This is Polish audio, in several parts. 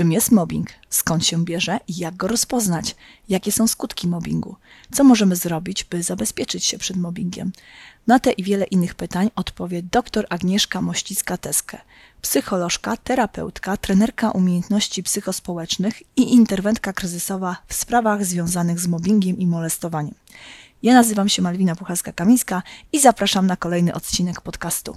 Czym jest mobbing? Skąd się bierze i jak go rozpoznać? Jakie są skutki mobbingu? Co możemy zrobić, by zabezpieczyć się przed mobbingiem? Na te i wiele innych pytań odpowie dr Agnieszka Mościcka-Teskę, psycholożka, terapeutka, trenerka umiejętności psychospołecznych i interwentka kryzysowa w sprawach związanych z mobbingiem i molestowaniem. Ja nazywam się Malwina Puchalska-Kamińska i zapraszam na kolejny odcinek podcastu.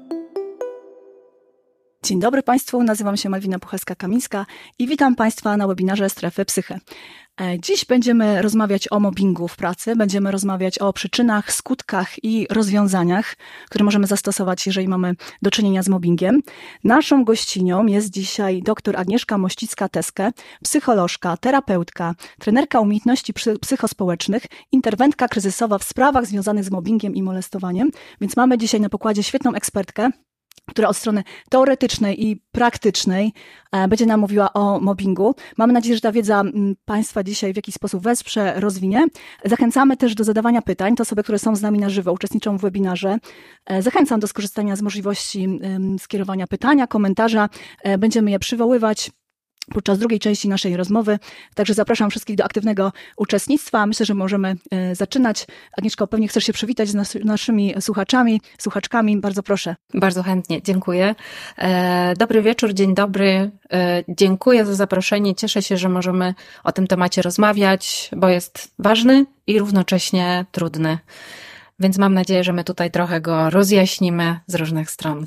Dzień dobry Państwu, nazywam się Malwina Puchalska-Kamińska i witam Państwa na webinarze Strefy Psyche. Dziś będziemy rozmawiać o mobbingu w pracy, będziemy rozmawiać o przyczynach, skutkach i rozwiązaniach, które możemy zastosować, jeżeli mamy do czynienia z mobbingiem. Naszą gościnią jest dzisiaj dr Agnieszka Mościcka-Teskę, psycholożka, terapeutka, trenerka umiejętności psychospołecznych, interwentka kryzysowa w sprawach związanych z mobbingiem i molestowaniem. Więc mamy dzisiaj na pokładzie świetną ekspertkę, która od strony teoretycznej i praktycznej e, będzie nam mówiła o mobbingu. Mamy nadzieję, że ta wiedza Państwa dzisiaj w jakiś sposób wesprze, rozwinie. Zachęcamy też do zadawania pytań. To osoby, które są z nami na żywo, uczestniczą w webinarze. E, zachęcam do skorzystania z możliwości skierowania pytania, komentarza. E, będziemy je przywoływać podczas drugiej części naszej rozmowy. Także zapraszam wszystkich do aktywnego uczestnictwa. Myślę, że możemy e, zaczynać. Agnieszka, pewnie chcesz się przywitać z nas, naszymi słuchaczami, słuchaczkami. Bardzo proszę. Bardzo chętnie, dziękuję. E, dobry wieczór, dzień dobry. E, dziękuję za zaproszenie. Cieszę się, że możemy o tym temacie rozmawiać, bo jest ważny i równocześnie trudny. Więc mam nadzieję, że my tutaj trochę go rozjaśnimy z różnych stron.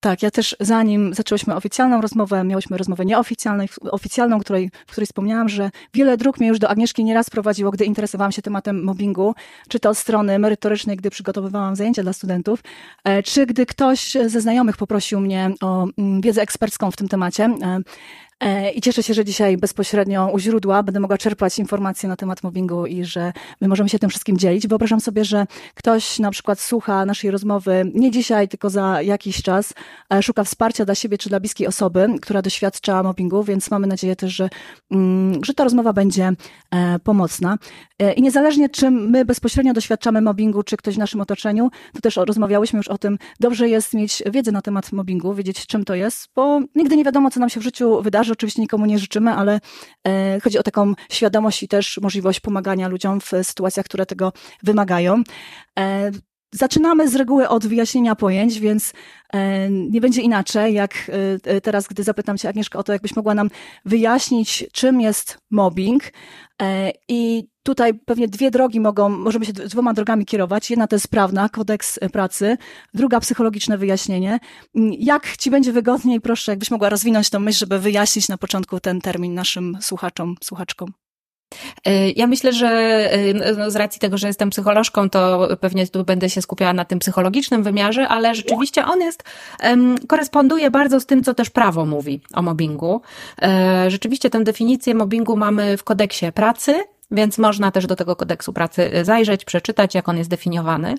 Tak, ja też zanim zaczęłyśmy oficjalną rozmowę, miałyśmy rozmowę nieoficjalną, oficjalną, której, w której wspomniałam, że wiele dróg mnie już do Agnieszki nieraz prowadziło, gdy interesowałam się tematem mobbingu, czy to od strony merytorycznej, gdy przygotowywałam zajęcia dla studentów, e, czy gdy ktoś ze znajomych poprosił mnie o mm, wiedzę ekspercką w tym temacie. E, I cieszę się, że dzisiaj bezpośrednio u źródła będę mogła czerpać informacje na temat mobbingu i że my możemy się tym wszystkim dzielić. Wyobrażam sobie, że ktoś na przykład słucha naszej rozmowy nie dzisiaj, tylko za jakiś czas, e, szuka wsparcia dla siebie czy dla bliskiej osoby, która doświadcza mobbingu, więc mamy nadzieję też, że, mm, że ta rozmowa będzie e, pomocna. I niezależnie czym my bezpośrednio doświadczamy mobbingu, czy ktoś w naszym otoczeniu, to też rozmawiałyśmy już o tym, dobrze jest mieć wiedzę na temat mobbingu, wiedzieć czym to jest, bo nigdy nie wiadomo, co nam się w życiu wydarzy, że oczywiście nikomu nie życzymy, ale e, chodzi o taką świadomość i też możliwość pomagania ludziom w sytuacjach, które tego wymagają. E, zaczynamy z reguły od wyjaśnienia pojęć, więc e, nie będzie inaczej, jak teraz, gdy zapytam Cię, Agnieszka, o to, jakbyś mogła nam wyjaśnić, czym jest mobbing i Tutaj pewnie dwie drogi mogą, możemy się dwoma drogami kierować. Jedna to jest prawna, kodeks pracy, druga psychologiczne wyjaśnienie. Jak ci będzie wygodniej, proszę, jakbyś mogła rozwinąć tą myśl, żeby wyjaśnić na początku ten termin naszym słuchaczom, słuchaczkom. E, ja myślę, że e, no, z racji tego, że jestem psycholożką, to pewnie tu będę się skupiała na tym psychologicznym wymiarze, ale rzeczywiście on jest, koresponduje bardzo z tym, co też prawo mówi o mobbingu. E, rzeczywiście tę definicję mobbingu mamy w kodeksie pracy, więc można też do tego kodeksu pracy y, zajrzeć, przeczytać, jak on jest definiowany.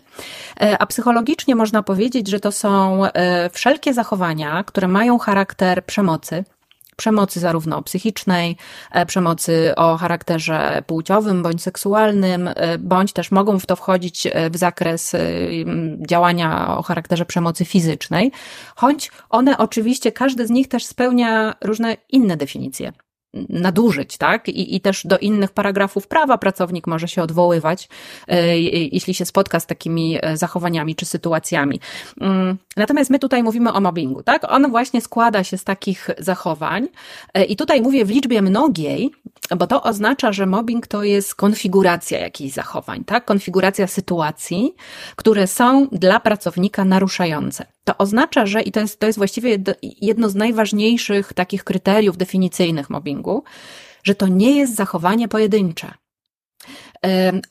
E, a psychologicznie można powiedzieć, że to są e, wszelkie zachowania, które mają charakter przemocy, przemocy zarówno psychicznej, e, przemocy o charakterze płciowym bądź seksualnym, bądź też mogą w to wchodzić w zakres działania o charakterze przemocy fizycznej, choć one oczywiście, każdy z nich też spełnia różne inne definicje nadużyć, tak? I, I też do innych paragrafów prawa pracownik może się odwoływać, e, jeśli się spotka z takimi e, zachowaniami czy sytuacjami. Mm, natomiast my tutaj mówimy o mobbingu, tak? On właśnie składa się z takich zachowań e, i tutaj mówię w liczbie mnogiej, bo to oznacza, że mobbing to jest konfiguracja jakichś zachowań, tak? Konfiguracja sytuacji, które są dla pracownika naruszające. To oznacza, że i to jest, to jest właściwie jedno z najważniejszych takich kryteriów definicyjnych mobbingu, że to nie jest zachowanie pojedyncze.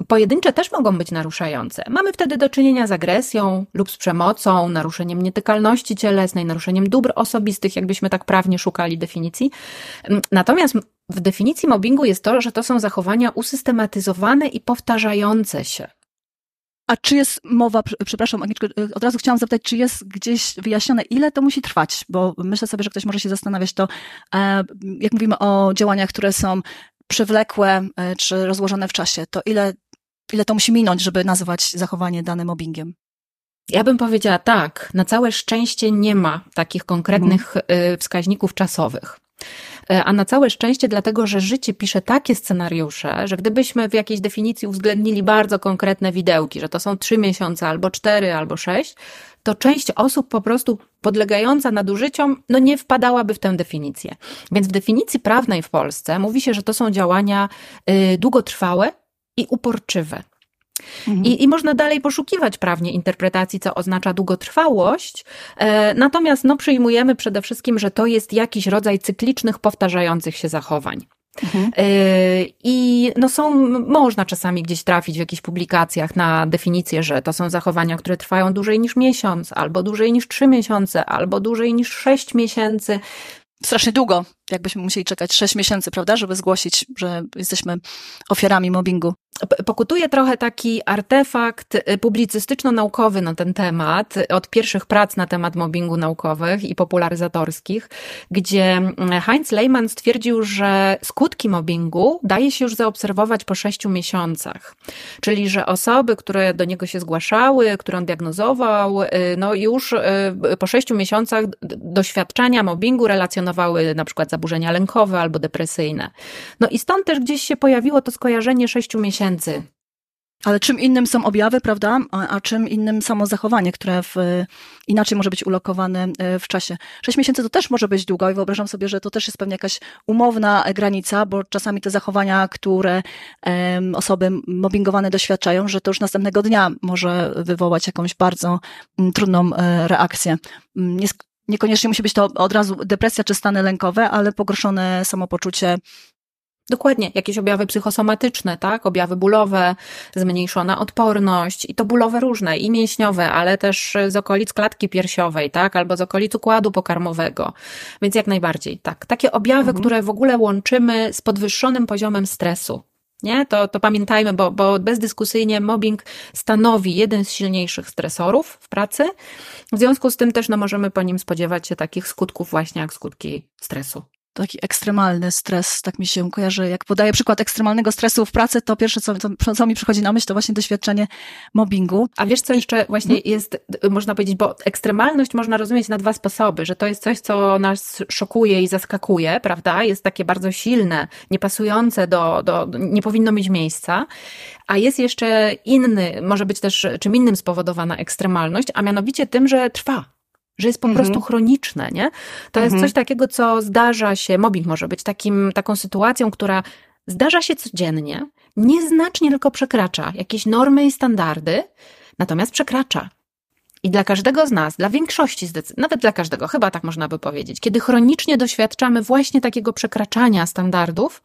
Pojedyncze też mogą być naruszające. Mamy wtedy do czynienia z agresją lub z przemocą, naruszeniem nietykalności cielesnej, naruszeniem dóbr osobistych, jakbyśmy tak prawnie szukali definicji. Natomiast w definicji mobbingu jest to, że to są zachowania usystematyzowane i powtarzające się. A czy jest mowa, przepraszam, Agnieszko, od razu chciałam zapytać, czy jest gdzieś wyjaśnione, ile to musi trwać? Bo myślę sobie, że ktoś może się zastanawiać to, e, jak mówimy o działaniach, które są przewlekłe e, czy rozłożone w czasie, to ile, ile to musi minąć, żeby nazywać zachowanie dane mobbingiem? Ja bym powiedziała tak, na całe szczęście nie ma takich konkretnych mhm. wskaźników czasowych. E, a na całe szczęście, dlatego że życie pisze takie scenariusze, że gdybyśmy w jakiejś definicji uwzględnili bardzo konkretne widełki, że to są trzy miesiące, albo cztery, albo sześć, to część osób po prostu podlegająca nadużyciom, no nie wpadałaby w tę definicję. Więc w definicji prawnej w Polsce mówi się, że to są działania y, długotrwałe i uporczywe. Mhm. I, I można dalej poszukiwać prawnie interpretacji, co oznacza długotrwałość. E, natomiast no, przyjmujemy przede wszystkim, że to jest jakiś rodzaj cyklicznych, powtarzających się zachowań. Mhm. E, I no są, można czasami gdzieś trafić w jakichś publikacjach na definicję, że to są zachowania, które trwają dłużej niż miesiąc, albo dłużej niż trzy miesiące, albo dłużej niż sześć miesięcy strasznie długo, jakbyśmy musieli czekać 6 miesięcy, prawda, żeby zgłosić, że jesteśmy ofiarami mobbingu. Pokutuje trochę taki artefakt y, publicystyczno-naukowy na ten temat, od pierwszych prac na temat mobbingu naukowych i popularyzatorskich, gdzie mm, Heinz Lehmann stwierdził, że skutki mobbingu daje się już zaobserwować po sześciu miesiącach. Czyli, że osoby, które do niego się zgłaszały, które on diagnozował, y, no już y, po sześciu miesiącach doświadczenia mobbingu relacjonowały na przykład zaburzenia lękowe albo depresyjne. No i stąd też gdzieś się pojawiło to skojarzenie sześciu miesięcy. Ale czym innym są objawy, prawda? A, czym innym samo zachowanie, które w, inaczej może być ulokowane e, w czasie. Sześć miesięcy to też może być długo i wyobrażam sobie, że to też jest pewnie jakaś umowna granica, bo czasami te zachowania, które um, osoby mobbingowane doświadczają, że to już następnego dnia może wywołać jakąś bardzo um, trudną e, reakcję. Nie, Niekoniecznie musi być to od razu depresja czy stany lękowe, ale pogorszone samopoczucie Dokładnie, jakieś objawy psychosomatyczne, tak? Objawy bólowe, zmniejszona odporność i to bólowe różne, i mięśniowe, ale też z okolic klatki piersiowej, tak? Albo z okolic układu pokarmowego. Więc jak najbardziej, tak. Takie objawy, mhm. które w ogóle łączymy z podwyższonym poziomem stresu. Nie? To, to pamiętajmy, bo, bo bezdyskusyjnie mobbing stanowi jeden z silniejszych stresorów w pracy. W związku z tym też no, możemy po nim spodziewać się takich skutków właśnie jak skutki stresu taki ekstremalny stres, tak mi się kojarzy. Jak podaję przykład ekstremalnego stresu w pracy, to pierwsze, co, co, co mi przychodzi na myśl, to właśnie doświadczenie mobbingu. A wiesz, co jeszcze właśnie mhm. jest, można powiedzieć, bo ekstremalność można rozumieć na dwa sposoby, że to jest coś, co nas szokuje i zaskakuje, prawda? Jest takie bardzo silne, niepasujące do, do, nie powinno mieć miejsca. A jest jeszcze inny, może być też czym innym spowodowana ekstremalność, a mianowicie tym, że trwa że jest po mhm. prostu chroniczne, nie? To mhm. jest coś takiego, co zdarza się, mobbing może być takim, taką sytuacją, która zdarza się codziennie, nieznacznie tylko przekracza jakieś normy i standardy, natomiast przekracza. I dla każdego z nas, dla większości, nawet dla każdego, chyba tak można by powiedzieć, kiedy chronicznie doświadczamy właśnie takiego przekraczania standardów,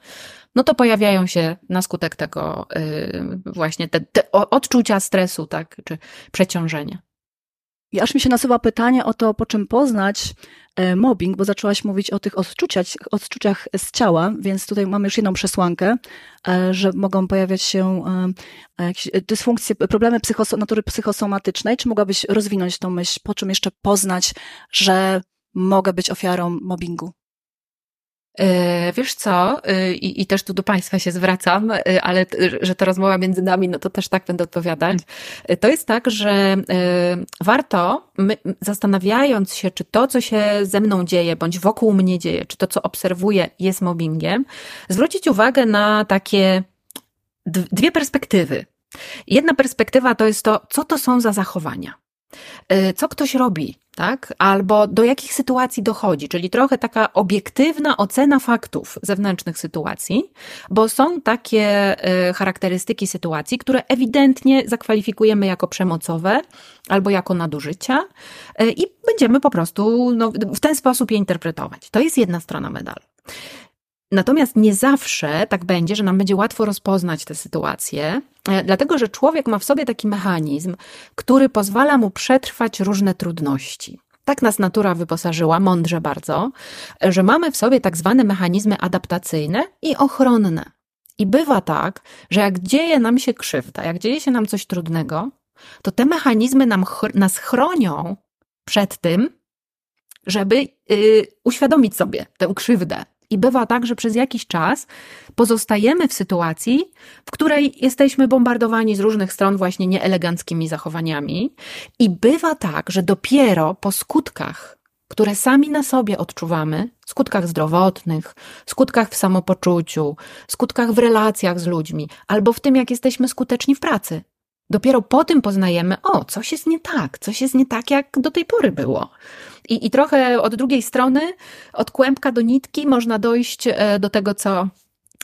no to pojawiają się na skutek tego yy, właśnie te, te odczucia stresu, tak, czy przeciążenia. I aż mi się nasuwa pytanie o to, po czym poznać e, mobbing, bo zaczęłaś mówić o tych odczuciach, odczuciach z ciała, więc tutaj mamy już jedną przesłankę, e, że mogą pojawiać się e, jakieś dysfunkcje, problemy psychos natury psychosomatycznej. Czy mogłabyś rozwinąć tą myśl, po czym jeszcze poznać, że mogę być ofiarą mobbingu? E, wiesz co, e, I, i, też tu do Państwa się zwracam, e, ale że to rozmowa między nami, no to też tak będę odpowiadać. To jest tak, że warto, my, zastanawiając się, czy to, co się ze mną dzieje, bądź wokół mnie dzieje, czy to, co obserwuję, jest mobbingiem, zwrócić uwagę na takie dwie perspektywy. Jedna perspektywa to jest to, co to są za zachowania. Co ktoś robi, tak? Albo do jakich sytuacji dochodzi, czyli trochę taka obiektywna ocena faktów zewnętrznych sytuacji, bo są takie y, charakterystyki sytuacji, które ewidentnie zakwalifikujemy jako przemocowe albo jako nadużycia y, i będziemy po prostu no, w ten sposób je interpretować. To jest jedna strona medalu. Natomiast nie zawsze tak będzie, że nam będzie łatwo rozpoznać te sytuacje, dlatego że człowiek ma w sobie taki mechanizm, który pozwala mu przetrwać różne trudności. Tak nas natura wyposażyła, mądrze bardzo, że mamy w sobie tak zwane mechanizmy adaptacyjne i ochronne. I bywa tak, że jak dzieje nam się krzywda, jak dzieje się nam coś trudnego, to te mechanizmy nam, nas chronią przed tym, żeby yy, uświadomić sobie tę krzywdę. I bywa tak, że przez jakiś czas pozostajemy w sytuacji, w której jesteśmy bombardowani z różnych stron właśnie nieeleganckimi zachowaniami. I bywa tak, że dopiero po skutkach, które sami na sobie odczuwamy, skutkach zdrowotnych, skutkach w samopoczuciu, skutkach w relacjach z ludźmi, albo w tym, jak jesteśmy skuteczni w pracy. Dopiero po tym poznajemy, o, coś jest nie tak, coś jest nie tak, jak do tej pory było. I, I trochę od drugiej strony, od kłębka do nitki, można dojść e, do tego, co,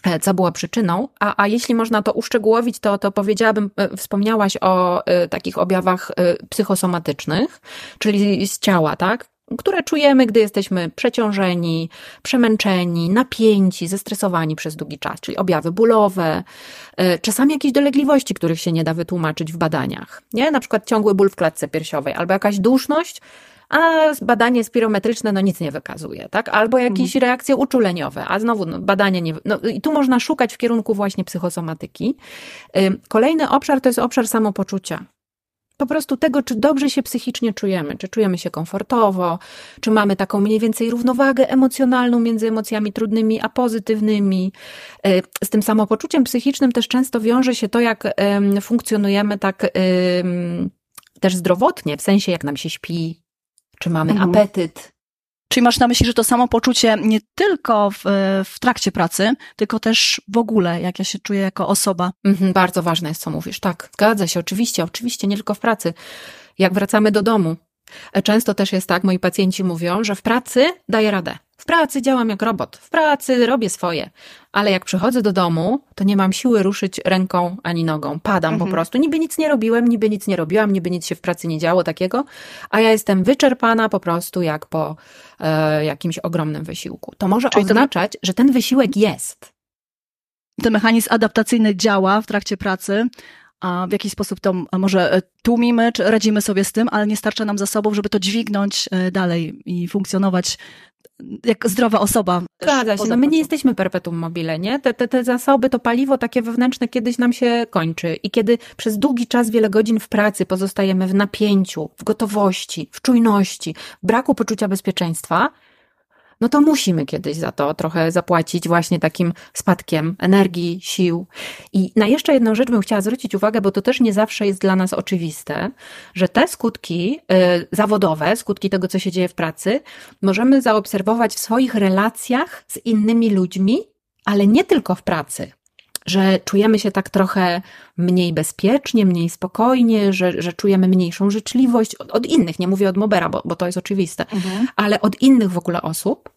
e, co było przyczyną. A, a jeśli można to uszczegółowić, to, to powiedziałabym, e, wspomniałaś o takich objawach psychosomatycznych, czyli z ciała, tak? które czujemy, gdy jesteśmy przeciążeni, przemęczeni, napięci, zestresowani przez długi czas, czyli objawy bólowe, czasami jakieś dolegliwości, których się nie da wytłumaczyć w badaniach. Nie? Na przykład ciągły ból w klatce piersiowej albo jakaś duszność, a badanie spirometryczne no nic nie wykazuje, tak? Albo jakieś mhm. reakcje uczuleniowe, a znowu no, badanie nie... No, I tu można szukać w kierunku właśnie psychosomatyki. Kolejny obszar to jest obszar samopoczucia po prostu tego, czy dobrze się psychicznie czujemy, czy czujemy się komfortowo, czy mamy taką mniej więcej równowagę emocjonalną między emocjami trudnymi a pozytywnymi. Z tym samopoczuciem psychicznym też często wiąże się to, jak funkcjonujemy tak też zdrowotnie, w sensie jak nam się śpi, czy mamy mhm. apetyt. Czyli masz na myśli, że to samo poczucie nie tylko w, w trakcie pracy, tylko też w ogóle, jak ja się czuję jako osoba. Mhm, bardzo ważne jest, co mówisz. Tak, zgadza się, oczywiście, oczywiście, nie tylko w pracy. Jak wracamy do domu, Często też jest tak, moi pacjenci mówią, że w pracy daję radę. W pracy działam jak robot, w pracy robię swoje, ale jak przychodzę do domu, to nie mam siły ruszyć ręką ani nogą. Padam mhm. po prostu. Niby nic nie robiłem, niby nic nie robiłam, niby nic się w pracy nie działo takiego, a ja jestem wyczerpana po prostu jak po e, jakimś ogromnym wysiłku. To może Czyli oznaczać, to... że ten wysiłek jest. Ten mechanizm adaptacyjny działa w trakcie pracy, a w jakiś sposób to może e, tłumimy, czy radzimy sobie z tym, ale nie starcza nam zasobów, żeby to dźwignąć e, dalej i funkcjonować jak zdrowa osoba. Zgadza się. No my nie jesteśmy perpetuum mobile, nie? Te, te, te zasoby, to paliwo takie wewnętrzne kiedyś nam się kończy. I kiedy przez długi czas, wiele godzin w pracy pozostajemy w napięciu, w gotowości, w czujności, w braku poczucia bezpieczeństwa, no to musimy kiedyś za to trochę zapłacić właśnie takim spadkiem energii, sił. I na jeszcze jedną rzecz bym chciała zwrócić uwagę, bo to też nie zawsze jest dla nas oczywiste, że te skutki y, zawodowe, skutki tego, co się dzieje w pracy, możemy zaobserwować w swoich relacjach z innymi ludźmi, ale nie tylko w pracy że czujemy się tak trochę mniej bezpiecznie, mniej spokojnie, że, że czujemy mniejszą życzliwość od, od innych, nie mówię od Mobera, bo, bo to jest oczywiste, mhm. ale od innych w ogóle osób,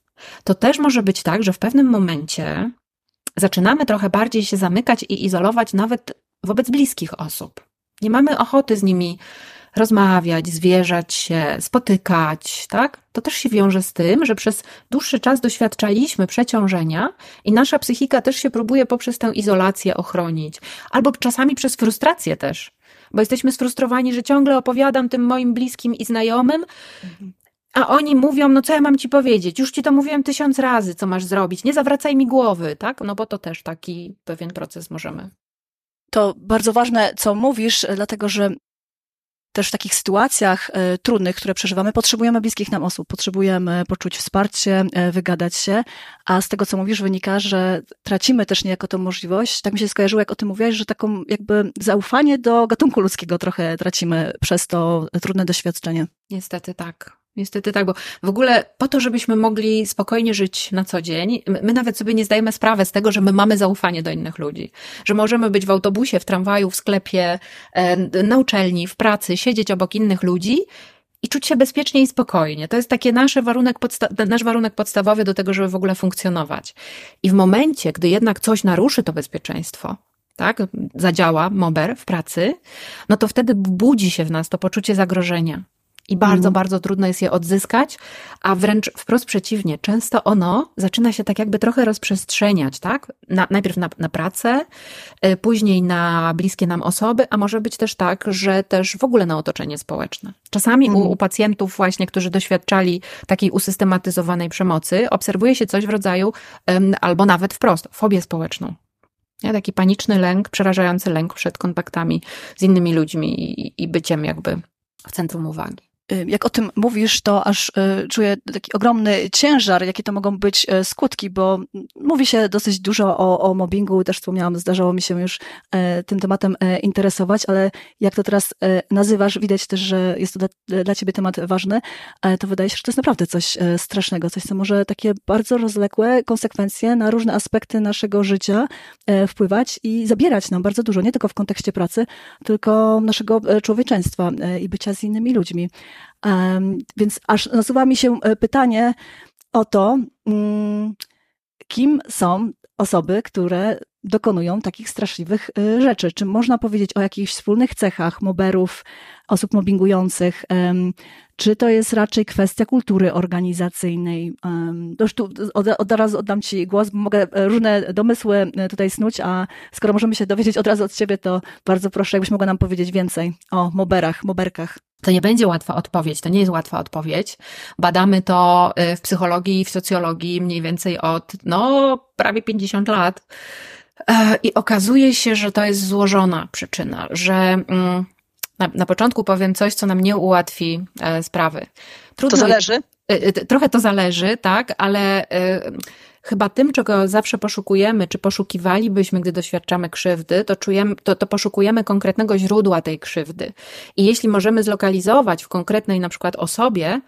to też może być tak, że w pewnym momencie zaczynamy trochę bardziej się zamykać i izolować nawet wobec bliskich osób. Nie mamy ochoty z nimi rozmawiać, zwierzać się, spotykać, tak? To też się wiąże z tym, że przez dłuższy czas doświadczaliśmy przeciążenia i nasza psychika też się próbuje poprzez tę izolację ochronić. Albo czasami przez frustrację też, bo jesteśmy sfrustrowani, że ciągle opowiadam tym moim bliskim i znajomym, a oni mówią, no co ja mam ci powiedzieć? Już ci to mówiłem tysiąc razy, co masz zrobić. Nie zawracaj mi głowy, tak? No bo to też taki pewien proces możemy. To bardzo ważne, co mówisz, dlatego że też w takich sytuacjach e, trudnych, które przeżywamy, potrzebujemy bliskich nam osób, potrzebujemy poczuć wsparcie, e, wygadać się, a z tego, co mówisz, wynika, że tracimy też niejako tę możliwość. Tak mi się skojarzyło, jak o tym mówiłaś, że taką jakby zaufanie do gatunku ludzkiego trochę tracimy przez to trudne doświadczenie. Niestety tak. Niestety tak, bo w ogóle po to, żebyśmy mogli spokojnie żyć na co dzień, my nawet sobie nie zdajemy sprawy z tego, że my mamy zaufanie do innych ludzi. Że możemy być w autobusie, w tramwaju, w sklepie, e, na uczelni, w pracy, siedzieć obok innych ludzi i czuć się bezpiecznie i spokojnie. To jest taki nasz warunek, podsta- nasz warunek podstawowy do tego, żeby w ogóle funkcjonować. I w momencie, gdy jednak coś naruszy to bezpieczeństwo, tak, zadziała mober w pracy, no to wtedy budzi się w nas to poczucie zagrożenia. I bardzo, mm. bardzo trudno jest je odzyskać, a wręcz wprost przeciwnie, często ono zaczyna się tak jakby trochę rozprzestrzeniać, tak? Na, najpierw na, na pracę, y, później na bliskie nam osoby, a może być też tak, że też w ogóle na otoczenie społeczne. Czasami mm. u, u pacjentów właśnie, którzy doświadczali takiej usystematyzowanej przemocy, obserwuje się coś w rodzaju albo nawet wprost fobię społeczną. Nie? Taki paniczny lęk, przerażający lęk przed kontaktami z innymi ludźmi i, i byciem jakby w centrum uwagi. Y, jak o tym mówisz, to aż y, czuję taki ogromny ciężar, jakie to mogą być y, skutki, bo mówi się dosyć dużo o, o mobbingu, też wspomniałam, zdarzało mi się już tym tematem interesować, ale jak to teraz nazywasz, widać też, że jest to dla, dla ciebie temat ważny, to wydaje się, że to jest naprawdę coś strasznego, coś, co może takie bardzo rozległe konsekwencje na różne aspekty naszego życia wpływać i zabierać nam bardzo dużo, nie tylko w kontekście pracy, tylko naszego człowieczeństwa i bycia z innymi ludźmi. Więc aż nasuwa mi się e, pytanie o to, mm, kim są osoby, które dokonują takich straszliwych e, rzeczy. Czy można powiedzieć o jakichś wspólnych cechach moberów, osób mobbingujących? Czy to jest raczej kwestia kultury organizacyjnej? Już tu od, od razu oddam Ci głos, bo mogę e, różne domysły tutaj snuć, a skoro możemy się dowiedzieć od razu od Ciebie, to bardzo proszę, jakbyś mogła nam powiedzieć więcej o moberach, moberkach. To nie będzie łatwa odpowiedź, to nie jest łatwa odpowiedź. Badamy to y, w psychologii i w socjologii mniej więcej od, no, prawie 50 lat. E, I okazuje się, że to jest złożona przyczyna, że mm, na, na początku powiem coś, co nam nie ułatwi e, sprawy. Trudno, to zależy? Y, y, trochę to zależy, tak, ale chyba tym, czego zawsze poszukujemy, czy poszukiwalibyśmy, gdy doświadczamy krzywdy, to, czujemy, to, to poszukujemy konkretnego źródła tej krzywdy. I jeśli możemy zlokalizować w konkretnej na przykład osobie,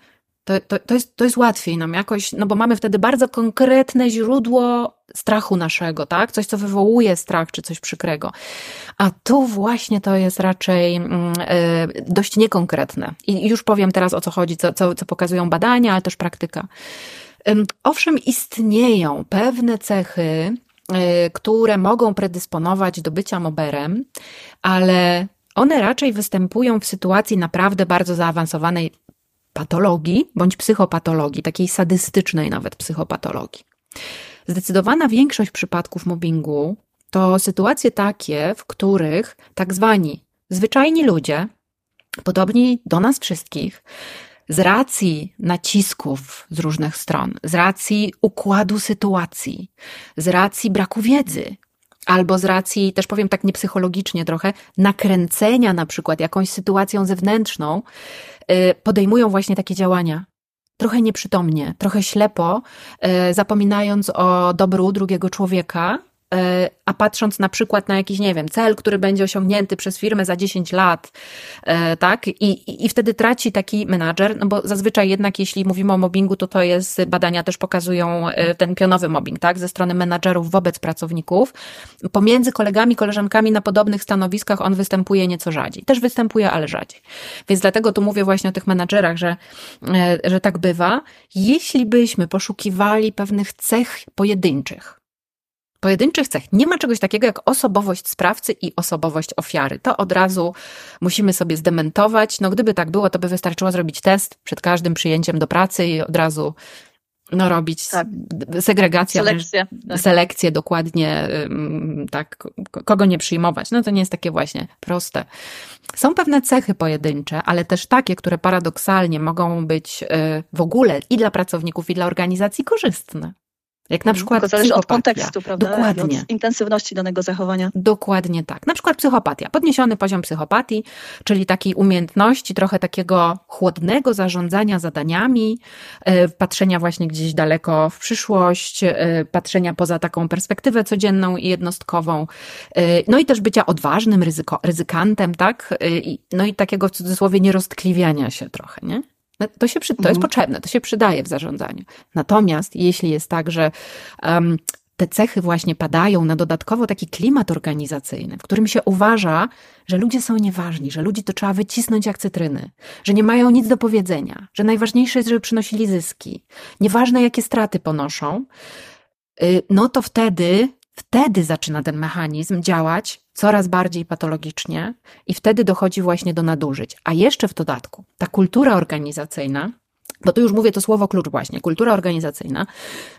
to, to, to, jest, to jest łatwiej nam jakoś, no bo mamy wtedy bardzo konkretne źródło strachu naszego, tak? Coś, co wywołuje strach, czy coś przykrego. A tu właśnie to jest raczej yy, dość niekonkretne. I już powiem teraz o co chodzi, co, co, co pokazują badania, ale też praktyka. Owszem, istnieją pewne cechy, y, które mogą predysponować do bycia moberem, ale one raczej występują w sytuacji naprawdę bardzo zaawansowanej patologii bądź psychopatologii, takiej sadystycznej nawet psychopatologii. Zdecydowana większość przypadków mobbingu to sytuacje takie, w których tak zwani zwyczajni ludzie, podobni do nas wszystkich, z racji nacisków z różnych stron, z racji układu sytuacji, z racji braku wiedzy, albo z racji, też powiem tak niepsychologicznie trochę, nakręcenia na przykład jakąś sytuacją zewnętrzną, podejmują właśnie takie działania. Trochę nieprzytomnie, trochę ślepo, y, zapominając o dobru drugiego człowieka, a patrząc na przykład na jakiś, nie wiem, cel, który będzie osiągnięty przez firmę za 10 lat, e, tak? I, i wtedy traci taki menadżer, no bo zazwyczaj jednak, jeśli mówimy o mobbingu, to to jest, badania też pokazują e, ten pionowy mobbing, tak? Ze strony menadżerów wobec pracowników. Pomiędzy kolegami, koleżankami na podobnych stanowiskach on występuje nieco rzadziej. Też występuje, ale rzadziej. Więc dlatego tu mówię właśnie o tych menadżerach, że, że tak bywa. Jeśli byśmy poszukiwali pewnych cech pojedynczych, pojedynczych cech. Nie ma czegoś takiego jak osobowość sprawcy i osobowość ofiary. To od razu musimy sobie zdementować. No gdyby tak było, to by wystarczyło zrobić test przed każdym przyjęciem do pracy i od razu no robić tak. segregację, selekcję, tak. selekcję dokładnie, tak, kogo nie przyjmować. No to nie jest takie właśnie proste. Są pewne cechy pojedyncze, ale też takie, które paradoksalnie mogą być y, w ogóle i dla pracowników, i dla organizacji korzystne. Jak na przykład Tylko zależy od kontekstu, prawda? Dokładnie. Od intensywności danego zachowania. Dokładnie tak. Na przykład psychopatia. Podniesiony poziom psychopatii, czyli takiej umiejętności, trochę takiego chłodnego zarządzania zadaniami, e, patrzenia właśnie gdzieś daleko w przyszłość, e, patrzenia poza taką perspektywę codzienną i jednostkową. E, no i też bycia odważnym, ryzyko, ryzykantem, tak? No i takiego w cudzysłowie nieroztkliwiania się trochę, nie? No, to, się, to jest mhm. potrzebne, to się przydaje w zarządzaniu. Natomiast jeśli jest tak, że um, te cechy właśnie padają na dodatkowo taki klimat organizacyjny, w którym się uważa, że ludzie są nieważni, że ludzi to trzeba wycisnąć jak cytryny, że nie mają nic do powiedzenia, że najważniejsze jest, żeby przynosili zyski, nieważne jakie straty ponoszą, y, no to wtedy Wtedy zaczyna ten mechanizm działać coraz bardziej patologicznie i wtedy dochodzi właśnie do nadużyć. A jeszcze w dodatku ta kultura organizacyjna, bo tu już mówię to słowo klucz właśnie, kultura organizacyjna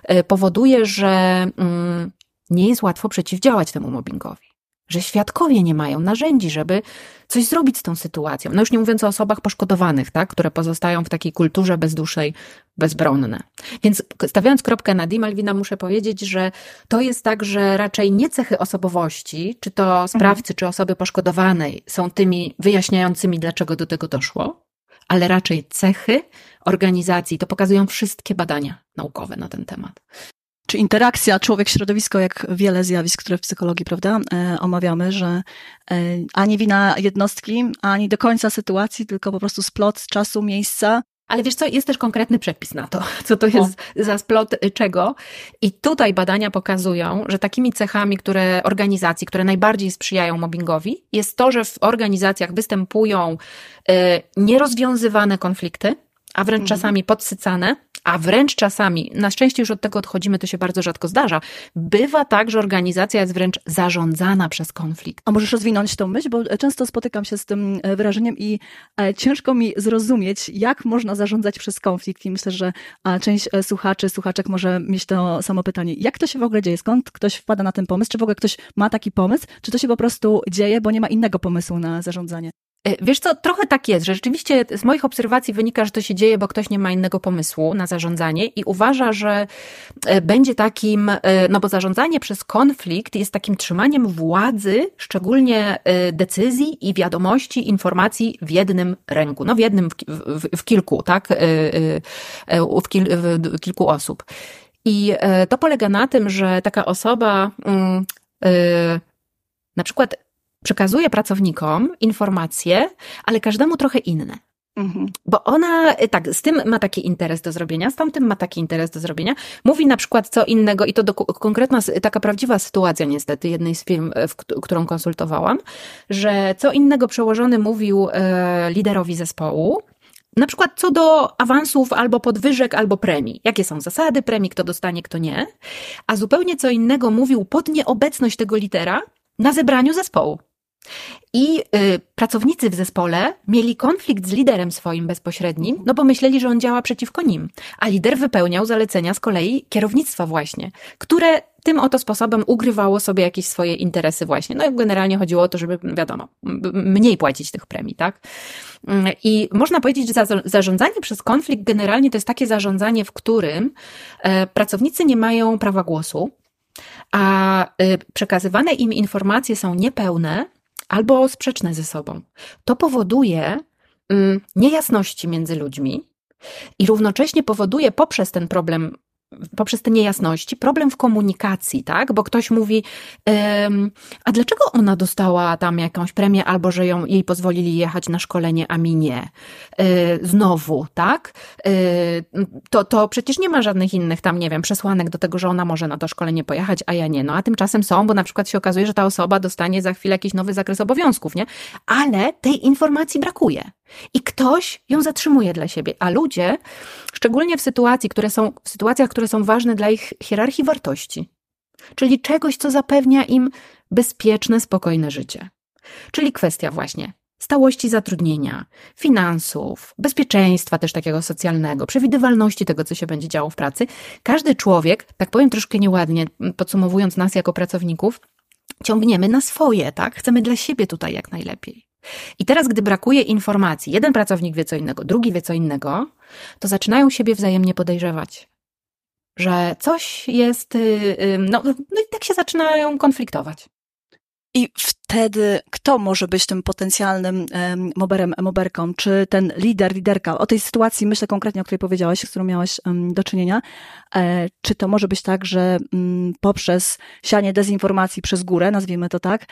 e, powoduje, że mm, nie jest łatwo przeciwdziałać temu mobbingowi. Że świadkowie nie mają narzędzi, żeby coś zrobić z tą sytuacją. No już nie mówiąc o osobach poszkodowanych, tak, które pozostają w takiej kulturze bezdusznej, bezbronne. Więc stawiając kropkę na D, Malwina, muszę powiedzieć, że to jest tak, że raczej nie cechy osobowości, czy to sprawcy, mhm. czy osoby poszkodowanej są tymi wyjaśniającymi, dlaczego do tego doszło, ale raczej cechy organizacji. To pokazują wszystkie badania naukowe na ten temat czy interakcja człowiek-środowisko, jak wiele zjawisk, które w psychologii, prawda, e, omawiamy, że e, ani wina jednostki, ani do końca sytuacji, tylko po prostu splot czasu, miejsca. Ale wiesz co, jest też konkretny przepis na to, co to jest o. za splot czego. I tutaj badania pokazują, że takimi cechami, które organizacji, które najbardziej sprzyjają mobbingowi, jest to, że w organizacjach występują y, nierozwiązywane konflikty, a wręcz mhm. czasami podsycane, a wręcz czasami, na szczęście już od tego odchodzimy, to się bardzo rzadko zdarza, bywa tak, że organizacja jest wręcz zarządzana przez konflikt. A możesz rozwinąć tą myśl, bo często spotykam się z tym e, wyrażeniem i e, ciężko mi zrozumieć, jak można zarządzać przez konflikt i myślę, że część e, słuchaczy, słuchaczek może mieć to samo pytanie. Jak to się w ogóle dzieje? Skąd ktoś wpada na ten pomysł? Czy w ogóle ktoś ma taki pomysł? Czy to się po prostu dzieje, bo nie ma innego pomysłu na zarządzanie? E, wiesz co, trochę tak jest, że rzeczywiście z moich obserwacji wynika, że to się dzieje, bo ktoś nie ma innego pomysłu na zarządzanie i uważa, że e, będzie takim, e, no bo zarządzanie przez konflikt jest takim trzymaniem władzy, szczególnie decyzji i wiadomości, informacji w jednym ręku, no w jednym, w, w, w kilku, tak, w, kil, w kilku osób. I to polega na tym, że taka osoba, mm, na przykład przekazuje pracownikom informacje, ale każdemu trochę inne. Mhm. Bo ona, tak, z tym ma taki interes do zrobienia, z tamtym ma taki interes do zrobienia. Mówi na przykład co innego, i to do, konkretna, taka prawdziwa sytuacja niestety, jednej z firm, w, którą konsultowałam, że co innego przełożony mówił e, liderowi zespołu, na przykład co do awansów albo podwyżek, albo premii. Jakie są zasady premii, kto dostanie, kto nie. A zupełnie co innego mówił pod nieobecność tego lidera na zebraniu zespołu. I y, pracownicy w zespole mieli konflikt z liderem swoim bezpośrednim, no bo myśleli, że on działa przeciwko nim, a lider wypełniał zalecenia z kolei kierownictwa właśnie, które tym oto sposobem ugrywało sobie jakieś swoje interesy właśnie. No i generalnie chodziło o to, żeby, wiadomo, mniej płacić tych premii, tak? I można powiedzieć, że zarządzanie przez konflikt generalnie to jest takie zarządzanie, w którym e, pracownicy nie mają prawa głosu, a y, przekazywane im informacje są niepełne, albo sprzeczne ze sobą. To powoduje mm, niejasności między ludźmi i równocześnie powoduje poprzez ten problem poprzez te niejasności, problem w komunikacji, tak? Bo ktoś mówi, a dlaczego ona dostała tam jakąś premię, albo że ją, jej pozwolili jechać na szkolenie, a mi nie? Yy, znowu, tak? Yy, to, to przecież nie ma żadnych innych tam, nie wiem, przesłanek do tego, że ona może na to szkolenie pojechać, a ja nie. No a tymczasem są, bo na przykład się okazuje, że ta osoba dostanie za chwilę jakiś nowy zakres obowiązków, nie? Ale tej informacji brakuje. I ktoś ją zatrzymuje dla siebie, a ludzie, szczególnie w sytuacji, które są, w sytuacjach, które są ważne dla ich hierarchii wartości, czyli czegoś, co zapewnia im bezpieczne, spokojne życie. Czyli kwestia właśnie stałości zatrudnienia, finansów, bezpieczeństwa też takiego socjalnego, przewidywalności tego, co się będzie działo w pracy. Każdy człowiek, tak powiem troszkę nieładnie, podsumowując nas jako pracowników, ciągniemy na swoje, tak? Chcemy dla siebie tutaj jak najlepiej. I teraz, gdy brakuje informacji, jeden pracownik wie co innego, drugi wie co innego, to zaczynają siebie wzajemnie podejrzewać, że coś jest, y, y, no, no i tak się zaczynają konfliktować. I wtedy kto może być tym potencjalnym moberem, moberką? Czy ten lider, liderka? O tej sytuacji myślę konkretnie, o której powiedziałaś, z którą miałaś do czynienia. E, czy to może być tak, że mm, poprzez sianie dezinformacji przez górę, nazwijmy to tak,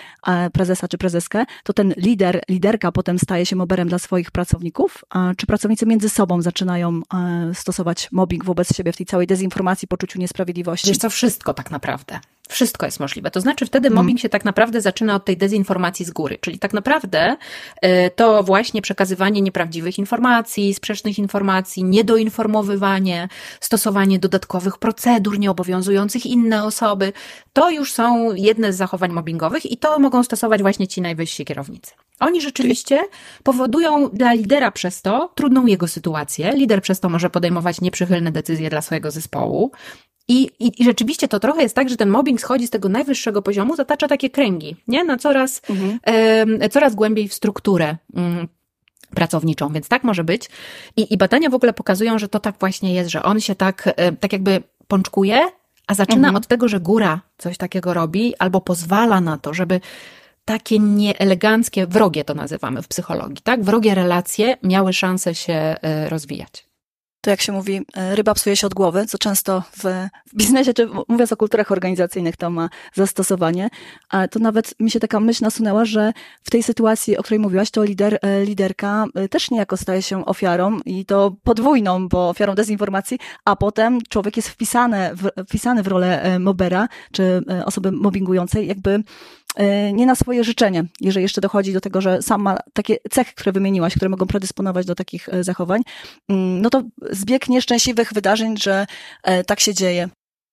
prezesa czy prezeskę, to ten lider, liderka potem staje się moberem dla swoich pracowników? Czy pracownicy między sobą zaczynają e, stosować mobbing wobec siebie w tej całej dezinformacji, poczuciu niesprawiedliwości? Wiesz co, wszystko tak naprawdę. Wszystko jest możliwe. To znaczy wtedy mhm. mobbing się tak naprawdę zaczyna od tej dezinformacji z góry, czyli tak naprawdę e, to właśnie przekazywanie nieprawdziwych informacji, sprzecznych informacji, niedoinformowywanie, stosowanie dodatkowych procedur nieobowiązujących inne osoby, to już są jedne z zachowań mobbingowych i to mogą stosować właśnie ci najwyżsi kierownicy. Oni rzeczywiście powodują dla lidera przez to trudną jego sytuację. Lider przez to może podejmować nieprzychylne decyzje dla swojego zespołu. I, i, I rzeczywiście to trochę jest tak, że ten mobbing schodzi z tego najwyższego poziomu, zatacza takie kręgi, nie? Na coraz, mhm. e, coraz głębiej w strukturę. Mm, pracowniczą, więc tak może być. I, I badania w ogóle pokazują, że to tak właśnie jest, że on się tak, e, tak jakby pączkuje, a zaczyna mhm. od tego, że góra coś takiego robi, albo pozwala na to, żeby takie nieeleganckie, wrogie to nazywamy w psychologii, tak? Wrogie relacje miały szansę się e, rozwijać to jak się mówi, e, ryba psuje się od głowy, co często w, biznesie, czy mówiąc o kulturach organizacyjnych, to ma zastosowanie. Ale to nawet mi się taka myśl nasunęła, że w tej sytuacji, o której mówiłaś, to lider, e, liderka też niejako staje się ofiarą i to podwójną, bo ofiarą dezinformacji, a potem człowiek jest wpisany w, wpisany w rolę mobera, czy osoby mobbingującej, jakby nie na swoje życzenie, jeżeli jeszcze dochodzi do tego, że sam ma takie cechy, które wymieniłaś, które mogą predysponować do takich e, zachowań, mm, no to zbieg nieszczęśliwych wydarzeń, że e, tak się dzieje.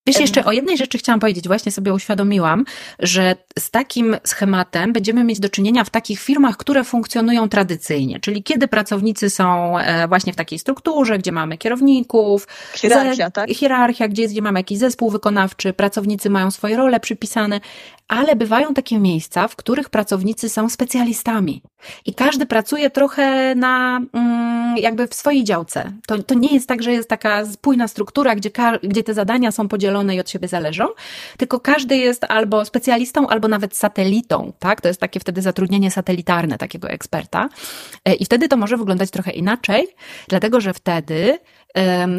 Wiesz, jeszcze o jednej rzeczy chciałam powiedzieć, właśnie sobie uświadomiłam, że z takim schematem będziemy mieć do czynienia w takich firmach, które funkcjonują tradycyjnie, czyli kiedy pracownicy są e, właśnie w takiej strukturze, gdzie mamy kierowników, hierarchia, tak? hierarchia gdzie, gdzie mamy jakiś zespół wykonawczy, pracownicy mają swoje role przypisane, ale bywają takie miejsca, w których pracownicy są specjalistami i każdy pracuje trochę na, mm, jakby w swojej działce. To, to nie jest tak, że jest taka spójna struktura, gdzie, gdzie te zadania są podzielone i od siebie zależą, tylko każdy jest albo specjalistą, albo nawet satelitą, tak? To jest takie wtedy zatrudnienie satelitarne takiego eksperta. E, I wtedy to może wyglądać trochę inaczej, dlatego że wtedy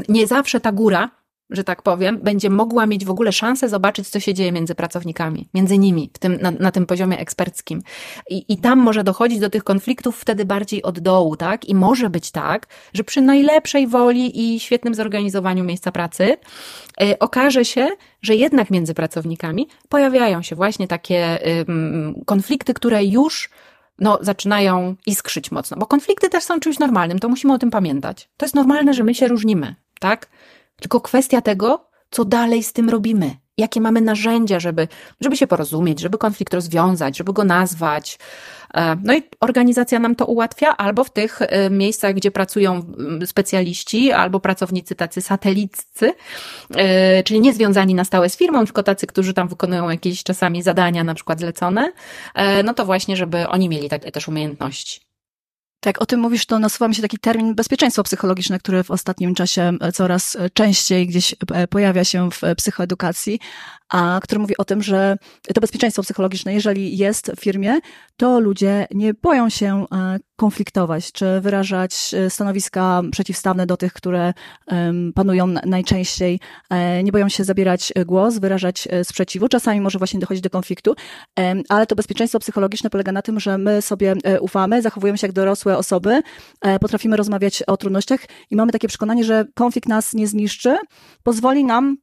nie zawsze ta góra że tak powiem, będzie mogła mieć w ogóle szansę zobaczyć, co się dzieje między pracownikami, między nimi, w tym, na, na tym poziomie eksperckim. I, I tam może dochodzić do tych konfliktów wtedy bardziej od dołu, tak? I może być tak, że przy najlepszej woli i świetnym zorganizowaniu miejsca pracy yy, okaże się, że jednak między pracownikami pojawiają się właśnie takie konflikty, które już no, zaczynają iskrzyć mocno, bo konflikty też są czymś normalnym, to musimy o tym pamiętać. To jest normalne, że my się różnimy, tak? Tylko kwestia tego, co dalej z tym robimy. Jakie mamy narzędzia, żeby, żeby się porozumieć, żeby konflikt rozwiązać, żeby go nazwać. E, no i organizacja nam to ułatwia, albo w tych e, miejscach, gdzie pracują specjaliści, albo pracownicy tacy sateliccy, e, czyli nie związani na stałe z firmą, tylko tacy, którzy tam wykonują jakieś czasami zadania, na przykład zlecone, no to właśnie, żeby oni mieli takie też umiejętności. Tak, o tym mówisz, to nasuwa mi się taki termin bezpieczeństwo psychologiczne, który w ostatnim czasie e, coraz e, częściej gdzieś e, pojawia się w psychoedukacji, a który mówi o tym, że to bezpieczeństwo psychologiczne, jeżeli jest w firmie, to ludzie nie boją się konfliktować, czy wyrażać stanowiska przeciwstawne do tych, które panują najczęściej, nie boją się zabierać głos, wyrażać sprzeciwu. Czasami może właśnie dochodzić do konfliktu, ale to bezpieczeństwo psychologiczne polega na tym, że my sobie ufamy, zachowujemy się jak dorosłe osoby, e, potrafimy rozmawiać o trudnościach i mamy takie przekonanie, że konflikt nas nie zniszczy, pozwoli nam e,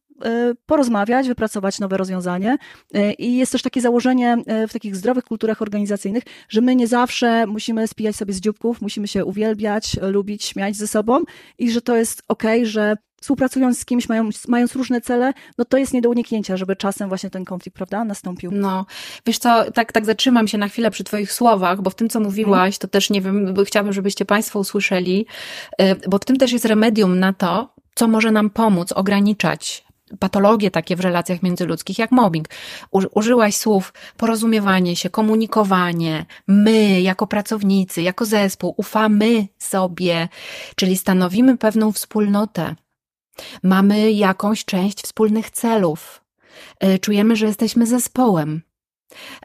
porozmawiać, wypracować nowe rozwiązanie. E, I jest też takie założenie w takich zdrowych kulturach organizacyjnych, że my nie zawsze musimy spijać sobie z dzióbków, musimy się uwielbiać, lubić, śmiać ze sobą i że to jest okej, że współpracując z kimś, mając, mając różne cele, no to jest nie do uniknięcia, żeby czasem właśnie ten konflikt, prawda, nastąpił. No, wiesz co, tak, tak zatrzymam się na chwilę przy Twoich słowach, bo w tym, co mówiłaś, to też nie wiem, chciałabym, żebyście Państwo usłyszeli, bo w tym też jest remedium na to, co może nam pomóc ograniczać patologie takie w relacjach międzyludzkich, jak mobbing. Użyłaś słów porozumiewanie się, komunikowanie, my jako pracownicy, jako zespół, ufamy sobie, czyli stanowimy pewną wspólnotę. Mamy jakąś część wspólnych celów. E, czujemy, że jesteśmy zespołem.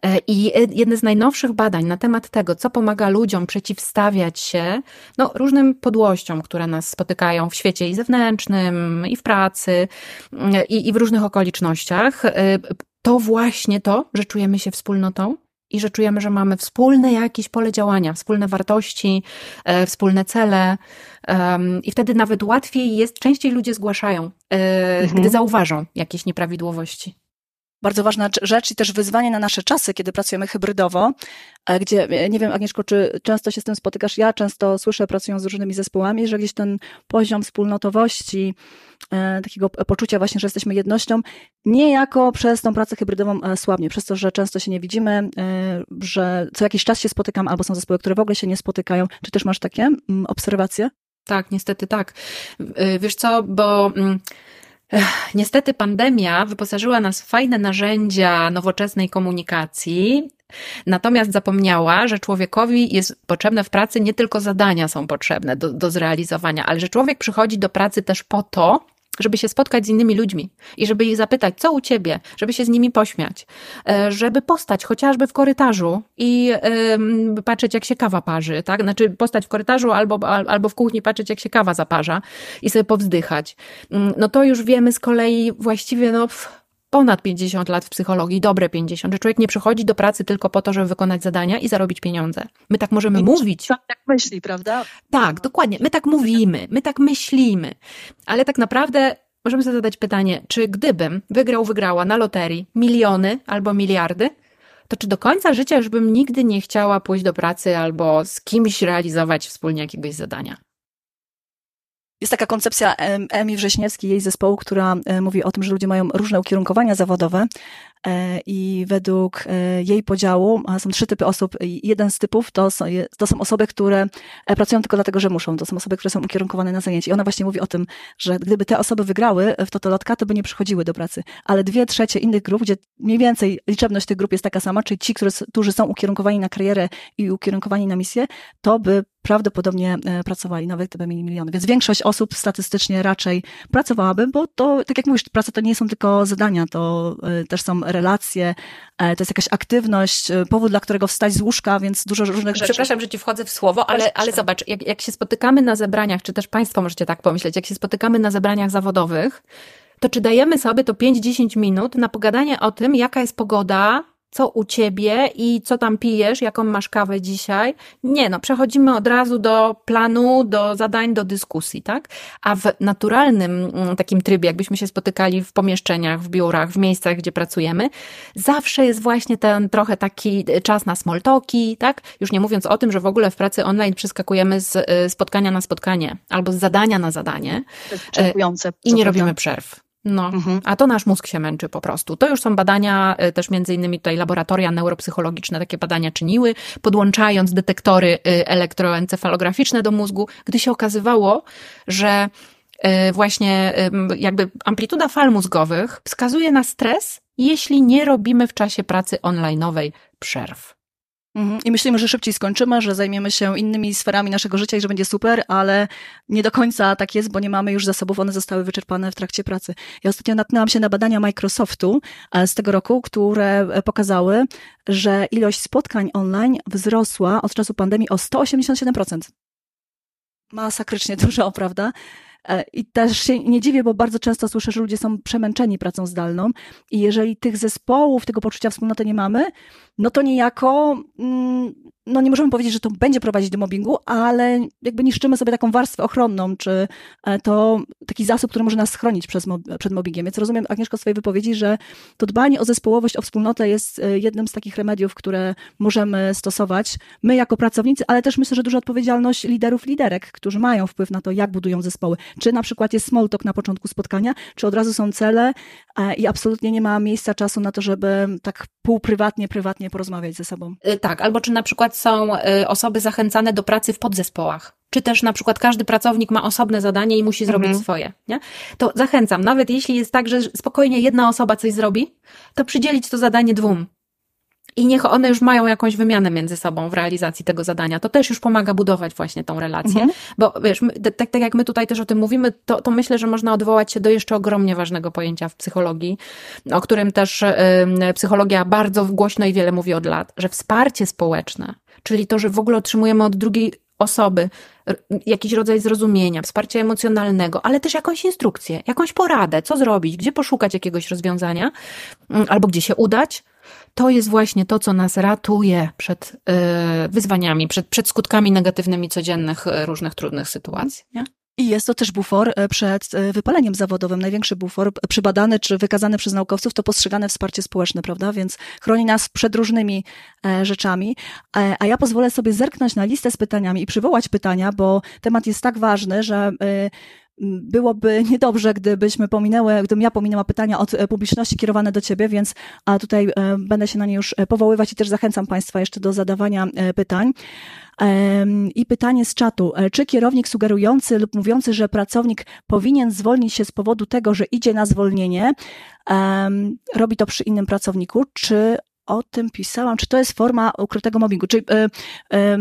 E, I jedne z najnowszych badań na temat tego, co pomaga ludziom przeciwstawiać się no, różnym podłościom, które nas spotykają w świecie i zewnętrznym, i w pracy, e, i, i w różnych okolicznościach, to właśnie to, że czujemy się wspólnotą, i że czujemy, że mamy wspólne jakieś pole działania, wspólne wartości, e, wspólne cele. Um, I wtedy nawet łatwiej jest, częściej ludzie zgłaszają, e, mhm. gdy zauważą jakieś nieprawidłowości bardzo ważna rzecz i też wyzwanie na nasze czasy, kiedy pracujemy hybrydowo, e, gdzie, e, nie wiem Agnieszko, czy często się z tym spotykasz, ja często słyszę, pracując z różnymi zespołami, że gdzieś ten poziom wspólnotowości, e, takiego poczucia właśnie, że jesteśmy jednością, niejako przez tą pracę hybrydową słabnie, przez to, że często się nie widzimy, że co jakiś czas się spotykam, albo są zespoły, które w ogóle się nie spotykają. Czy też masz takie mm, obserwacje? Tak, niestety tak. Wiesz co, bo Niestety pandemia wyposażyła nas w fajne narzędzia nowoczesnej komunikacji, natomiast zapomniała, że człowiekowi jest potrzebne w pracy nie tylko zadania są potrzebne do, do zrealizowania, ale że człowiek przychodzi do pracy też po to, żeby się spotkać z innymi ludźmi i żeby ich zapytać, co u ciebie, żeby się z nimi pośmiać, e, żeby postać chociażby w korytarzu i patrzeć, jak się kawa parzy, tak? Znaczy postać w korytarzu albo, albo w kuchni patrzeć, jak się kawa zaparza i sobie powzdychać. Mm, no to już wiemy z kolei właściwie, no, ponad 50 lat w psychologii, dobre 50, że człowiek nie przychodzi do pracy tylko po to, żeby wykonać zadania i zarobić pieniądze. My tak możemy I mówić. Tak myśli, prawda? Tak, dokładnie. My tak mówimy, my tak myślimy. Ale tak naprawdę możemy sobie zadać pytanie, czy gdybym wygrał, wygrała na loterii miliony albo miliardy, to czy do końca życia już bym nigdy nie chciała pójść do pracy albo z kimś realizować wspólnie jakiegoś zadania? Jest taka koncepcja Emi Wrześniewskiej, jej zespołu, która e, mówi o tym, że ludzie mają różne ukierunkowania zawodowe e, i według e, jej podziału są trzy typy osób. Jeden z typów to są, to są osoby, które pracują tylko dlatego, że muszą. To są osoby, które są ukierunkowane na zajęcie. I ona właśnie mówi o tym, że gdyby te osoby wygrały w totolotka, to by nie przychodziły do pracy. Ale dwie trzecie innych grup, gdzie mniej więcej liczebność tych grup jest taka sama, czyli ci, którzy są ukierunkowani na karierę i ukierunkowani na misję, to by prawdopodobnie e, pracowali, nawet gdyby mieli miliony. Więc większość osób statystycznie raczej pracowałaby, bo to, tak jak mówisz, praca to nie są tylko zadania, to e, też są relacje, e, to jest jakaś aktywność, powód, dla którego wstać z łóżka, więc dużo różnych rzeczy. Przepraszam, że ci wchodzę w słowo, ale, ale zobacz, jak, jak się spotykamy na zebraniach, czy też Państwo możecie tak pomyśleć, jak się spotykamy na zebraniach zawodowych, to czy dajemy sobie to 5-10 minut na pogadanie o tym, jaka jest pogoda, co u ciebie i co tam pijesz, jaką masz kawę dzisiaj. Nie, no, przechodzimy od razu do planu, do zadań, do dyskusji, tak? A w naturalnym mm, takim trybie, jakbyśmy się spotykali w pomieszczeniach, w biurach, w miejscach, gdzie pracujemy, zawsze jest właśnie ten trochę taki czas na smoltoki, tak? Już nie mówiąc o tym, że w ogóle w pracy online przeskakujemy z y, spotkania na spotkanie albo z zadania na zadanie. I nie robimy przerw. No, mhm. a to nasz mózg się męczy po prostu. To już są badania, y, też między innymi tutaj laboratoria neuropsychologiczne takie badania czyniły, podłączając detektory y, elektroencefalograficzne do mózgu, gdy się okazywało, że y, właśnie jakby amplituda fal mózgowych wskazuje na stres, jeśli nie robimy w czasie pracy onlineowej przerw. Mhm. I myślimy, że szybciej skończymy, że zajmiemy się innymi sferami naszego życia i że będzie super, ale nie do końca tak jest, bo nie mamy już zasobów, one zostały wyczerpane w trakcie pracy. Ja ostatnio natknęłam się na badania Microsoftu e, z tego roku, które e, pokazały, że ilość spotkań online wzrosła od czasu pandemii o 187%. Masakrycznie dużo, prawda? E, I też się nie dziwię, bo bardzo często słyszę, że ludzie są przemęczeni pracą zdalną i jeżeli tych zespołów, tego poczucia wspólnoty nie mamy, no to niejako mm, no nie możemy powiedzieć, że to będzie prowadzić do mobbingu, ale jakby niszczymy sobie taką warstwę ochronną, czy e, to taki zasób, który może nas schronić przed, mobbingiem. Więc rozumiem, Agnieszko, swojej wypowiedzi, że to dbanie o zespołowość, o wspólnotę jest e, jednym z takich remediów, które możemy stosować my jako pracownicy, ale też myślę, że duża odpowiedzialność liderów, liderek, którzy mają wpływ na to, jak budują zespoły. Czy na przykład jest small talk na początku spotkania, czy od razu są cele i absolutnie nie ma miejsca, czasu na to, żeby tak półprywatnie, prywatnie porozmawiać ze sobą. Tak, albo czy na przykład są y, osoby zachęcane do pracy w podzespołach. Czy też na przykład każdy pracownik ma osobne zadanie i musi zrobić mhm. swoje, nie? To zachęcam, nawet jeśli jest tak, że spokojnie jedna osoba coś zrobi, to przydzielić to zadanie dwóm i niech one już mają jakąś wymianę między sobą w realizacji tego zadania. To też już pomaga budować właśnie tą relację. Mhm. Bo wiesz, tak, tak jak my tutaj też o tym mówimy, to, to myślę, że można odwołać się do jeszcze ogromnie ważnego pojęcia w psychologii, o którym też y, psychologia bardzo głośno i wiele mówi od lat, że wsparcie społeczne, czyli to, że w ogóle otrzymujemy od drugiej osoby jakiś rodzaj zrozumienia, wsparcia emocjonalnego, ale też jakąś instrukcję, jakąś poradę, co zrobić, gdzie poszukać jakiegoś rozwiązania, albo gdzie się udać, to jest właśnie to, co nas ratuje przed e, wyzwaniami, przed, przed skutkami negatywnymi codziennych e, różnych trudnych sytuacji. Nie? I jest to też bufor e, przed wypaleniem zawodowym. Największy bufor, przybadany czy wykazany przez naukowców, to postrzegane wsparcie społeczne, prawda? Więc chroni nas przed różnymi rzeczami. A ja pozwolę sobie zerknąć na listę z pytaniami i przywołać pytania, bo temat jest tak ważny, że byłoby niedobrze, gdybyśmy pominęły, gdybym ja pominęła pytania od publiczności kierowane do ciebie, więc a tutaj będę się na nie już powoływać i też zachęcam Państwa jeszcze do zadawania pytań. I pytanie z czatu. Czy kierownik sugerujący lub mówiący, że pracownik powinien zwolnić się z powodu tego, że idzie na zwolnienie, robi to przy innym pracowniku, czy o tym pisałam, czy to jest forma ukrytego mobbingu? Czyli, e, e,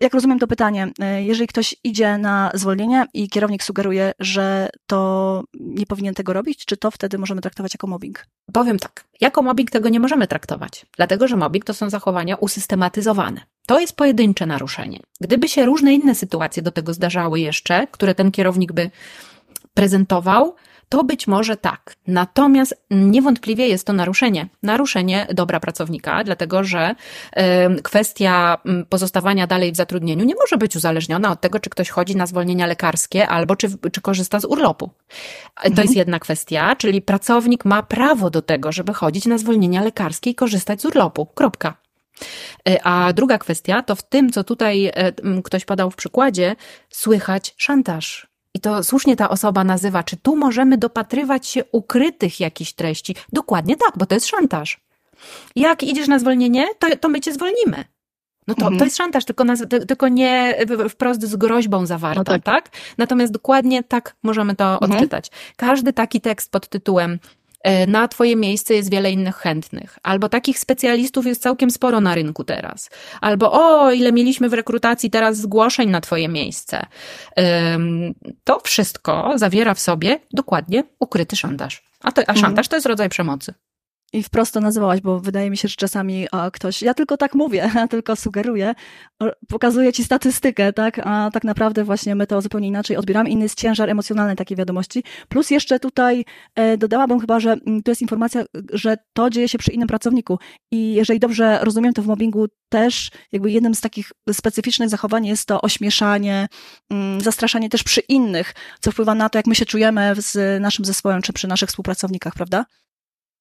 jak rozumiem to pytanie, e, jeżeli ktoś idzie na zwolnienie i kierownik sugeruje, że to nie powinien tego robić, czy to wtedy możemy traktować jako mobbing? Powiem tak, jako mobbing tego nie możemy traktować, dlatego że mobbing to są zachowania usystematyzowane. To jest pojedyncze naruszenie. Gdyby się różne inne sytuacje do tego zdarzały jeszcze, które ten kierownik by prezentował, to być może tak. Natomiast niewątpliwie jest to naruszenie. Naruszenie dobra pracownika, dlatego że kwestia pozostawania dalej w zatrudnieniu nie może być uzależniona od tego, czy ktoś chodzi na zwolnienia lekarskie albo czy, czy korzysta z urlopu. To mhm. jest jedna kwestia, czyli pracownik ma prawo do tego, żeby chodzić na zwolnienia lekarskie i korzystać z urlopu. Kropka. E, a druga kwestia to w tym, co tutaj e, ktoś podał w przykładzie, słychać szantaż. I to słusznie ta osoba nazywa, czy tu możemy dopatrywać się ukrytych jakichś treści? Dokładnie tak, bo to jest szantaż. Jak idziesz na zwolnienie, to, to my cię zwolnimy. No to, mhm. to jest szantaż, tylko, tylko nie wprost z groźbą zawarta, no tak. tak. Natomiast dokładnie tak możemy to mhm. odczytać. Każdy taki tekst pod tytułem na Twoje miejsce jest wiele innych chętnych, albo takich specjalistów jest całkiem sporo na rynku teraz, albo o, ile mieliśmy w rekrutacji teraz zgłoszeń na Twoje miejsce. To wszystko zawiera w sobie dokładnie ukryty szantaż. A, to, a mhm. szantaż to jest rodzaj przemocy i wprost to nazywałaś, bo wydaje mi się, że czasami ktoś, ja tylko tak mówię, ja tylko sugeruję, pokazuję ci statystykę, tak, a tak naprawdę właśnie my to zupełnie inaczej odbieramy. Inny jest ciężar emocjonalny takiej wiadomości. Plus jeszcze tutaj e, dodałabym chyba, że mm, to jest informacja, że to dzieje się przy innym pracowniku i jeżeli dobrze rozumiem, to w mobbingu też jakby jednym z takich specyficznych zachowań jest to ośmieszanie, mm, zastraszanie też przy innych, co wpływa na to, jak my się czujemy z naszym zespołem czy przy naszych współpracownikach, prawda?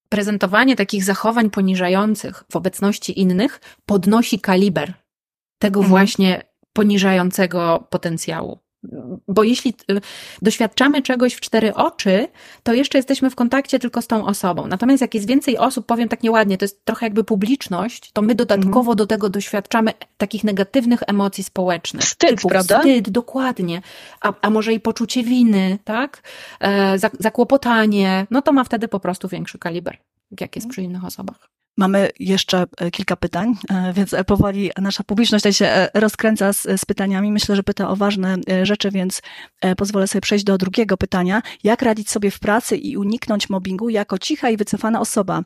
Prezentowanie takich zachowań poniżających w obecności innych podnosi kaliber tego mhm. właśnie poniżającego potencjału. Bo jeśli y, doświadczamy czegoś w cztery oczy, to jeszcze jesteśmy w kontakcie tylko z tą osobą. Natomiast jak jest więcej osób, powiem tak nieładnie, to jest trochę jakby publiczność, to my dodatkowo mhm. do tego doświadczamy takich negatywnych emocji społecznych. Wstyd, prawda? Wstyd, dokładnie. A, a może i poczucie winy, tak? E, zakłopotanie. No to ma wtedy po prostu większy kaliber, jak jest przy innych osobach. Mamy jeszcze e, kilka pytań, e, więc e, powoli nasza publiczność się rozkręca z, z, pytaniami. Myślę, że pyta o ważne rzeczy, więc pozwolę sobie przejść do drugiego pytania. Jak radzić sobie w pracy i uniknąć mobbingu jako cicha i wycofana osoba?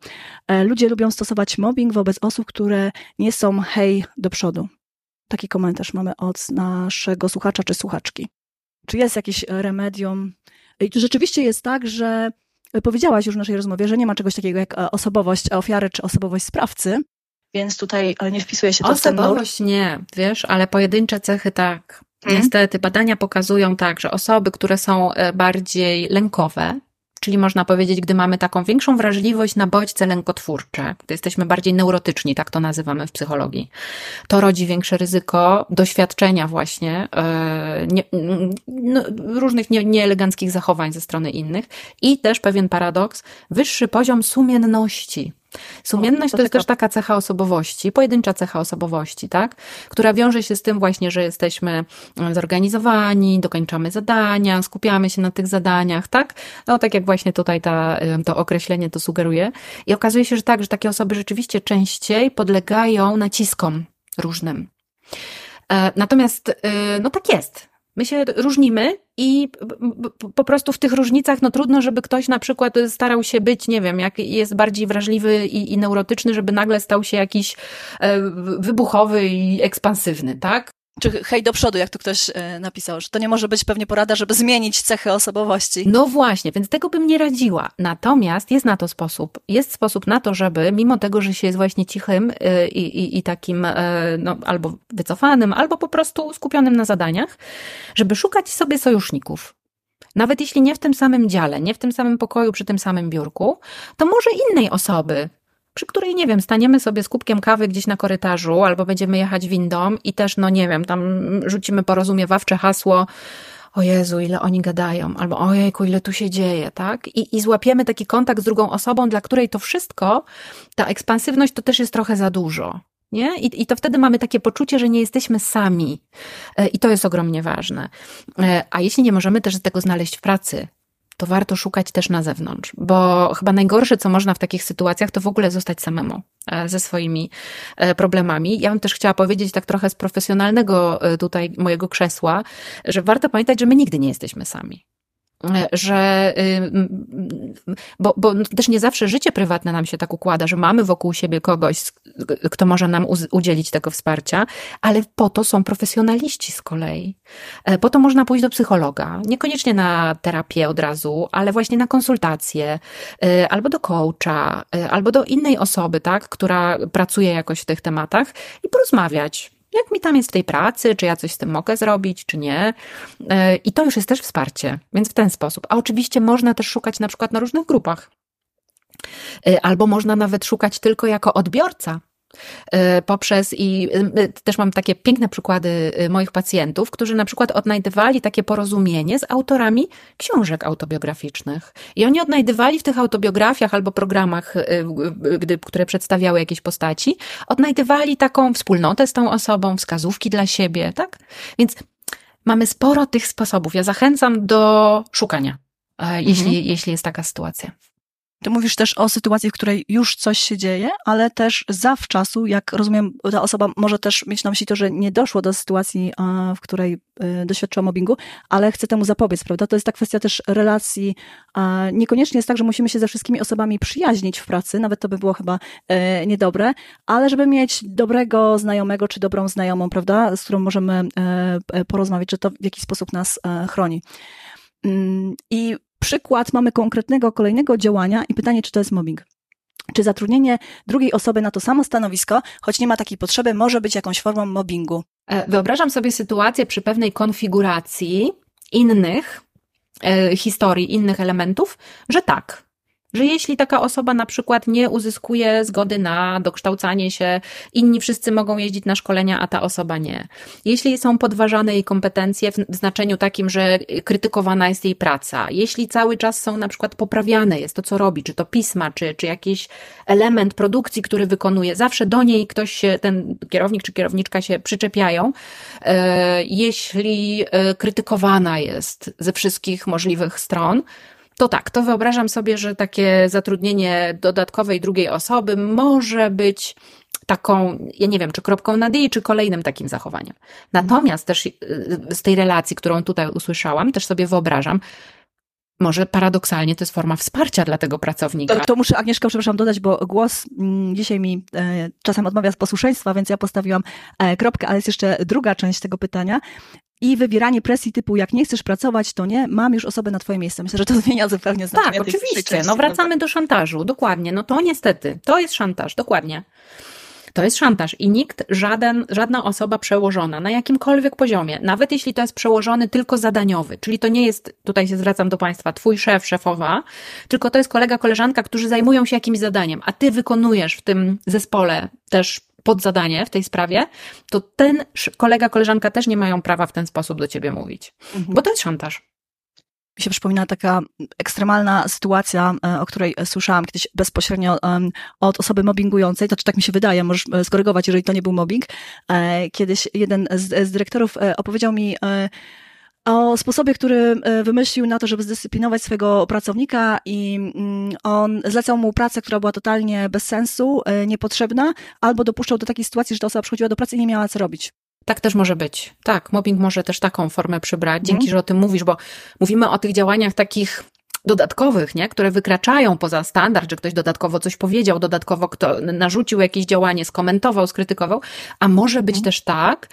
Ludzie lubią stosować mobbing wobec osób, które nie są hej do przodu. Taki komentarz mamy od naszego słuchacza czy słuchaczki. Czy jest jakieś remedium? I czy rzeczywiście jest tak, że Powiedziałaś już w naszej rozmowie, że nie ma czegoś takiego jak e, osobowość ofiary czy osobowość sprawcy, więc tutaj e, nie wpisuje się to Osobowość w ten nie, wiesz, ale pojedyncze cechy tak. Hmm? Niestety badania pokazują tak, że osoby, które są e, bardziej lękowe, Czyli można powiedzieć, gdy mamy taką większą wrażliwość na bodźce lękotwórcze, gdy jesteśmy bardziej neurotyczni, tak to nazywamy w psychologii, to rodzi większe ryzyko doświadczenia właśnie yy, nie, no, różnych nie, nieeleganckich zachowań ze strony innych i też pewien paradoks, wyższy poziom sumienności Sumienność to, jest też taka cecha osobowości, pojedyncza cecha osobowości, tak? Która wiąże się z tym właśnie, że jesteśmy mm, zorganizowani, dokończamy zadania, skupiamy się na tych zadaniach, tak? No tak jak właśnie tutaj ta, to określenie to sugeruje. I okazuje się, że tak, że takie osoby rzeczywiście częściej podlegają naciskom różnym. E, natomiast, y, no tak jest. My się różnimy i po prostu w tych różnicach, no trudno, żeby ktoś na przykład starał się być, nie wiem, jak jest bardziej wrażliwy i, i neurotyczny, żeby nagle stał się jakiś e, wybuchowy i ekspansywny, tak? Czy hej do przodu, jak tu ktoś e, napisał, że to nie może być pewnie porada, żeby zmienić cechy osobowości. No właśnie, więc tego bym nie radziła. Natomiast jest na to sposób. Jest sposób na to, żeby mimo tego, że się jest właśnie cichym e, i, i, i takim e, no, albo wycofanym, albo po prostu skupionym na zadaniach, żeby szukać sobie sojuszników. Nawet jeśli nie w tym samym dziale, nie w tym samym pokoju, przy tym samym biurku, to może innej osoby, przy której, nie wiem, staniemy sobie z kubkiem kawy gdzieś na korytarzu albo będziemy jechać windą i też, no nie wiem, tam rzucimy porozumiewawcze hasło o Jezu, ile oni gadają, albo ojejku, ile tu się dzieje, tak? I, I złapiemy taki kontakt z drugą osobą, dla której to wszystko, ta ekspansywność to też jest trochę za dużo. Nie? I, I to wtedy mamy takie poczucie, że nie jesteśmy sami. E, I to jest ogromnie ważne. E, a jeśli nie możemy też tego znaleźć w pracy, to warto szukać też na zewnątrz, bo chyba najgorsze, co można w takich sytuacjach, to w ogóle zostać samemu e, ze swoimi problemami. Ja bym też chciała powiedzieć tak trochę z profesjonalnego tutaj mojego krzesła, że warto pamiętać, że my nigdy nie jesteśmy sami że, bo, bo też nie zawsze życie prywatne nam się tak układa, że mamy wokół siebie kogoś, kto może nam udzielić tego wsparcia, ale po to są profesjonaliści z kolei. E, po to można pójść do psychologa, niekoniecznie na terapię od razu, ale właśnie na konsultację, e, albo do coacha, e, albo do innej osoby, tak, która pracuje jakoś w tych tematach i porozmawiać jak mi tam jest w tej pracy, czy ja coś z tym mogę zrobić, czy nie. E, I to już jest też wsparcie, więc w ten sposób. A oczywiście można też szukać na przykład na różnych grupach. E, albo można nawet szukać tylko jako odbiorca poprzez i e, też mam takie piękne przykłady e, moich pacjentów, którzy na przykład odnajdywali takie porozumienie z autorami książek autobiograficznych. I oni odnajdywali w tych autobiografiach albo programach, gdy, które przedstawiały jakieś postaci, odnajdywali taką wspólnotę z tą osobą, wskazówki dla siebie, tak? Więc mamy sporo tych sposobów. Ja zachęcam do szukania, jeśli, mhm. jeśli jest taka sytuacja. Ty mówisz też o sytuacji, w której już coś się dzieje, ale też zawczasu, jak rozumiem, ta osoba może też mieć na myśli to, że nie doszło do sytuacji, w której y, doświadczyła mobbingu, ale chce temu zapobiec, prawda? To jest ta kwestia też relacji. Niekoniecznie jest tak, że musimy się ze wszystkimi osobami przyjaźnić w pracy, nawet to by było chyba e, niedobre, ale żeby mieć dobrego znajomego czy dobrą znajomą, prawda, z którą możemy e, e, porozmawiać, że to w jakiś sposób nas chroni. Mm, I przykład mamy konkretnego kolejnego działania i pytanie, czy to jest mobbing. Czy zatrudnienie drugiej osoby na to samo stanowisko, choć nie ma takiej potrzeby, może być jakąś formą mobbingu? E, wyobrażam sobie sytuację przy pewnej konfiguracji innych e, historii, innych elementów, że tak, że jeśli taka osoba na przykład nie uzyskuje zgody na dokształcanie się, inni wszyscy mogą jeździć na szkolenia, a ta osoba nie. Jeśli są podważane jej kompetencje w znaczeniu takim, że krytykowana jest jej praca, jeśli cały czas są na przykład poprawiane jest to, co robi, czy to pisma, czy, czy jakiś element produkcji, który wykonuje, zawsze do niej ktoś się, ten kierownik czy kierowniczka się przyczepiają, e, jeśli e, krytykowana jest ze wszystkich możliwych stron, to tak, to wyobrażam sobie, że takie zatrudnienie dodatkowej drugiej osoby może być taką, ja nie wiem, czy kropką nad i, czy kolejnym takim zachowaniem. Natomiast też y, z tej relacji, którą tutaj usłyszałam, też sobie wyobrażam, może paradoksalnie to jest forma wsparcia dla tego pracownika. To, to muszę, Agnieszka, przepraszam, dodać, bo głos mm, dzisiaj mi e, czasem odmawia z posłuszeństwa, więc ja postawiłam e, kropkę, ale jest jeszcze druga część tego pytania i wywieranie presji typu, jak nie chcesz pracować, to nie, mam już osobę na twoje miejsce. Myślę, że to zmienia zupełnie znaczenie. Tak, oczywiście. no wracamy do szantażu, dokładnie. No to niestety, to jest szantaż, dokładnie. To jest szantaż i nikt, żaden, żadna osoba przełożona na jakimkolwiek poziomie, nawet jeśli to jest przełożony tylko zadaniowy, czyli to nie jest, tutaj się zwracam do Państwa, twój szef, szefowa, tylko to jest kolega, koleżanka, którzy zajmują się jakimś zadaniem, a ty wykonujesz w tym zespole też podzadanie w tej sprawie, to ten kolega, koleżanka też nie mają prawa w ten sposób do ciebie mówić, mhm. bo to jest szantaż mi się przypomina taka ekstremalna sytuacja, e, o której słyszałam kiedyś bezpośrednio od osoby mobbingującej, to czy tak mi się wydaje, możesz e, skorygować, jeżeli to nie był mobbing. E, kiedyś jeden z, z dyrektorów opowiedział mi o sposobie, który wymyślił na to, żeby zdyscyplinować swojego pracownika i mm, on zlecał mu pracę, która była totalnie bez sensu, niepotrzebna, albo dopuszczał do takiej sytuacji, że ta osoba przychodziła do pracy i nie miała co robić. Tak też może być. Tak, mobbing może też taką formę przybrać. Dzięki, mm. że o tym mówisz, bo mówimy o tych działaniach takich dodatkowych, nie? które wykraczają poza standard, że ktoś dodatkowo coś powiedział, dodatkowo kto narzucił jakieś działanie, skomentował, skrytykował, a może być mm. też tak,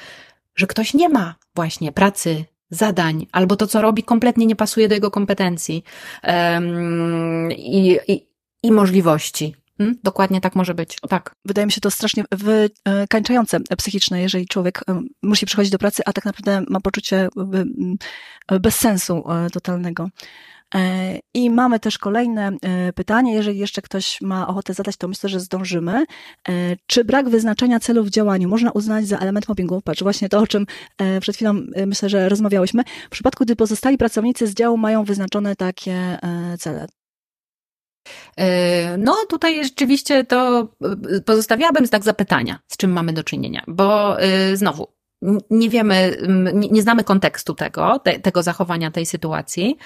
że ktoś nie ma właśnie pracy, zadań, albo to, co robi, kompletnie nie pasuje do jego kompetencji um, i, i, i możliwości. Hmm? Dokładnie tak może być. Tak. Wydaje mi się to strasznie wykańczające psychiczne, jeżeli człowiek musi przychodzić do pracy, a tak naprawdę ma poczucie bez sensu e, totalnego. I mamy też kolejne pytanie, jeżeli jeszcze ktoś ma ochotę zadać, to myślę, że zdążymy. Czy brak wyznaczenia celu w działaniu można uznać za element mobbingu? Patrz, właśnie to, o czym przed chwilą myślę, że rozmawiałyśmy. W przypadku, gdy pozostali pracownicy z działu mają wyznaczone takie cele. E, no, tutaj rzeczywiście to e, pozostawiałabym znak zapytania, z czym mamy do czynienia, bo e, znowu, nie wiemy, nie, znamy kontekstu tego, te, tego zachowania, tej sytuacji.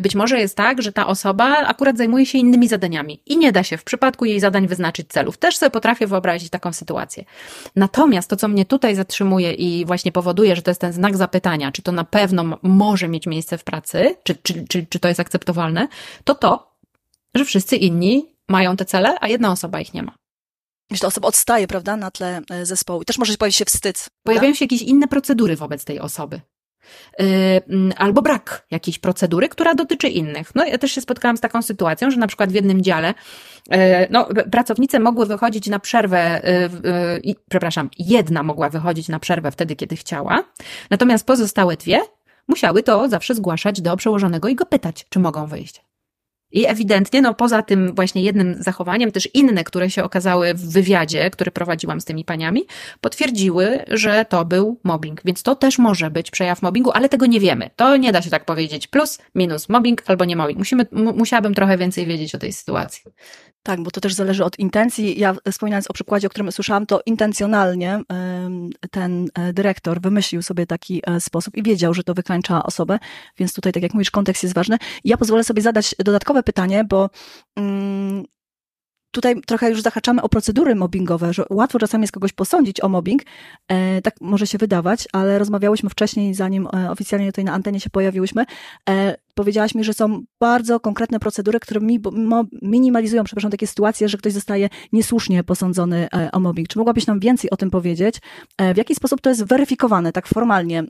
Być może jest tak, że ta osoba akurat zajmuje się innymi zadaniami i nie da się w przypadku jej zadań wyznaczyć celów. Też sobie potrafię wyobrazić taką sytuację. Natomiast to, co mnie tutaj zatrzymuje i właśnie powoduje, że to jest ten znak zapytania, czy to na pewno może mieć miejsce w pracy, czy, czy, czy, czy to jest akceptowalne, to to, że wszyscy inni mają te cele, a jedna osoba ich nie ma. Jeśli osoba odstaje, prawda, na tle e, zespołu. I też może pojawić się wstyd. Pojawiają się jakieś inne procedury wobec tej osoby. Yy, albo brak jakiejś procedury, która dotyczy innych. No ja też się spotkałam z taką sytuacją, że na przykład w jednym dziale yy, no, pracownice mogły wychodzić na przerwę, przepraszam, jedna mogła wychodzić na przerwę wtedy, kiedy chciała, natomiast pozostałe dwie musiały to zawsze zgłaszać do przełożonego i go pytać, czy mogą wyjść. I ewidentnie, no poza tym właśnie jednym zachowaniem, też inne, które się okazały w wywiadzie, który prowadziłam z tymi paniami, potwierdziły, że to był mobbing. Więc to też może być przejaw mobbingu, ale tego nie wiemy. To nie da się tak powiedzieć plus, minus, mobbing albo nie mobbing. Musimy, musiałabym trochę więcej wiedzieć o tej sytuacji. Tak, bo to też zależy od intencji. Ja wspominając o przykładzie, o którym słyszałam, to intencjonalnie ten e, dyrektor wymyślił sobie taki e, sposób i wiedział, że to wykańcza osobę, więc tutaj, tak jak mówisz, kontekst jest ważny. Ja pozwolę sobie zadać dodatkowe pytanie, bo mm, tutaj trochę już zahaczamy o procedury mobbingowe, że łatwo czasami jest kogoś posądzić o mobbing, e, tak może się wydawać, ale rozmawiałyśmy wcześniej, zanim e, oficjalnie tutaj na antenie się pojawiłyśmy, e, powiedziałaś mi, że są bardzo konkretne procedury, które mi, mo, minimalizują, przepraszam, takie sytuacje, że ktoś zostaje niesłusznie posądzony e, o mobbing. Czy mogłabyś nam więcej o tym powiedzieć? E, w jaki sposób to jest weryfikowane, tak formalnie? E,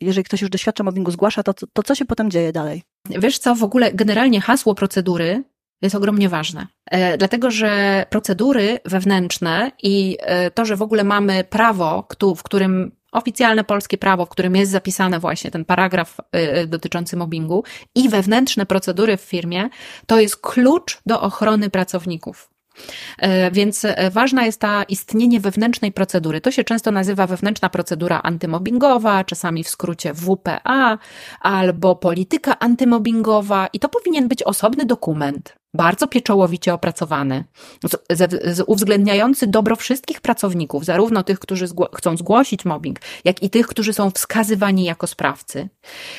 jeżeli ktoś już doświadcza mobbingu, zgłasza, to, to co się potem dzieje dalej? Wiesz co, w ogóle generalnie hasło procedury jest ogromnie ważne. E, dlatego, że procedury wewnętrzne i e, to, że w ogóle mamy prawo, w którym oficjalne polskie prawo, w którym jest zapisane właśnie ten paragraf e, dotyczący mobbingu i wewnętrzne procedury w firmie, to jest klucz do ochrony pracowników. Więc ważna jest ta istnienie wewnętrznej procedury. To się często nazywa wewnętrzna procedura antymobbingowa, czasami w skrócie WPA, albo polityka antymobbingowa, i to powinien być osobny dokument bardzo pieczołowicie opracowany, uwzględniający dobro wszystkich pracowników, zarówno tych, którzy zgło chcą zgłosić mobbing, jak i tych, którzy są wskazywani jako sprawcy.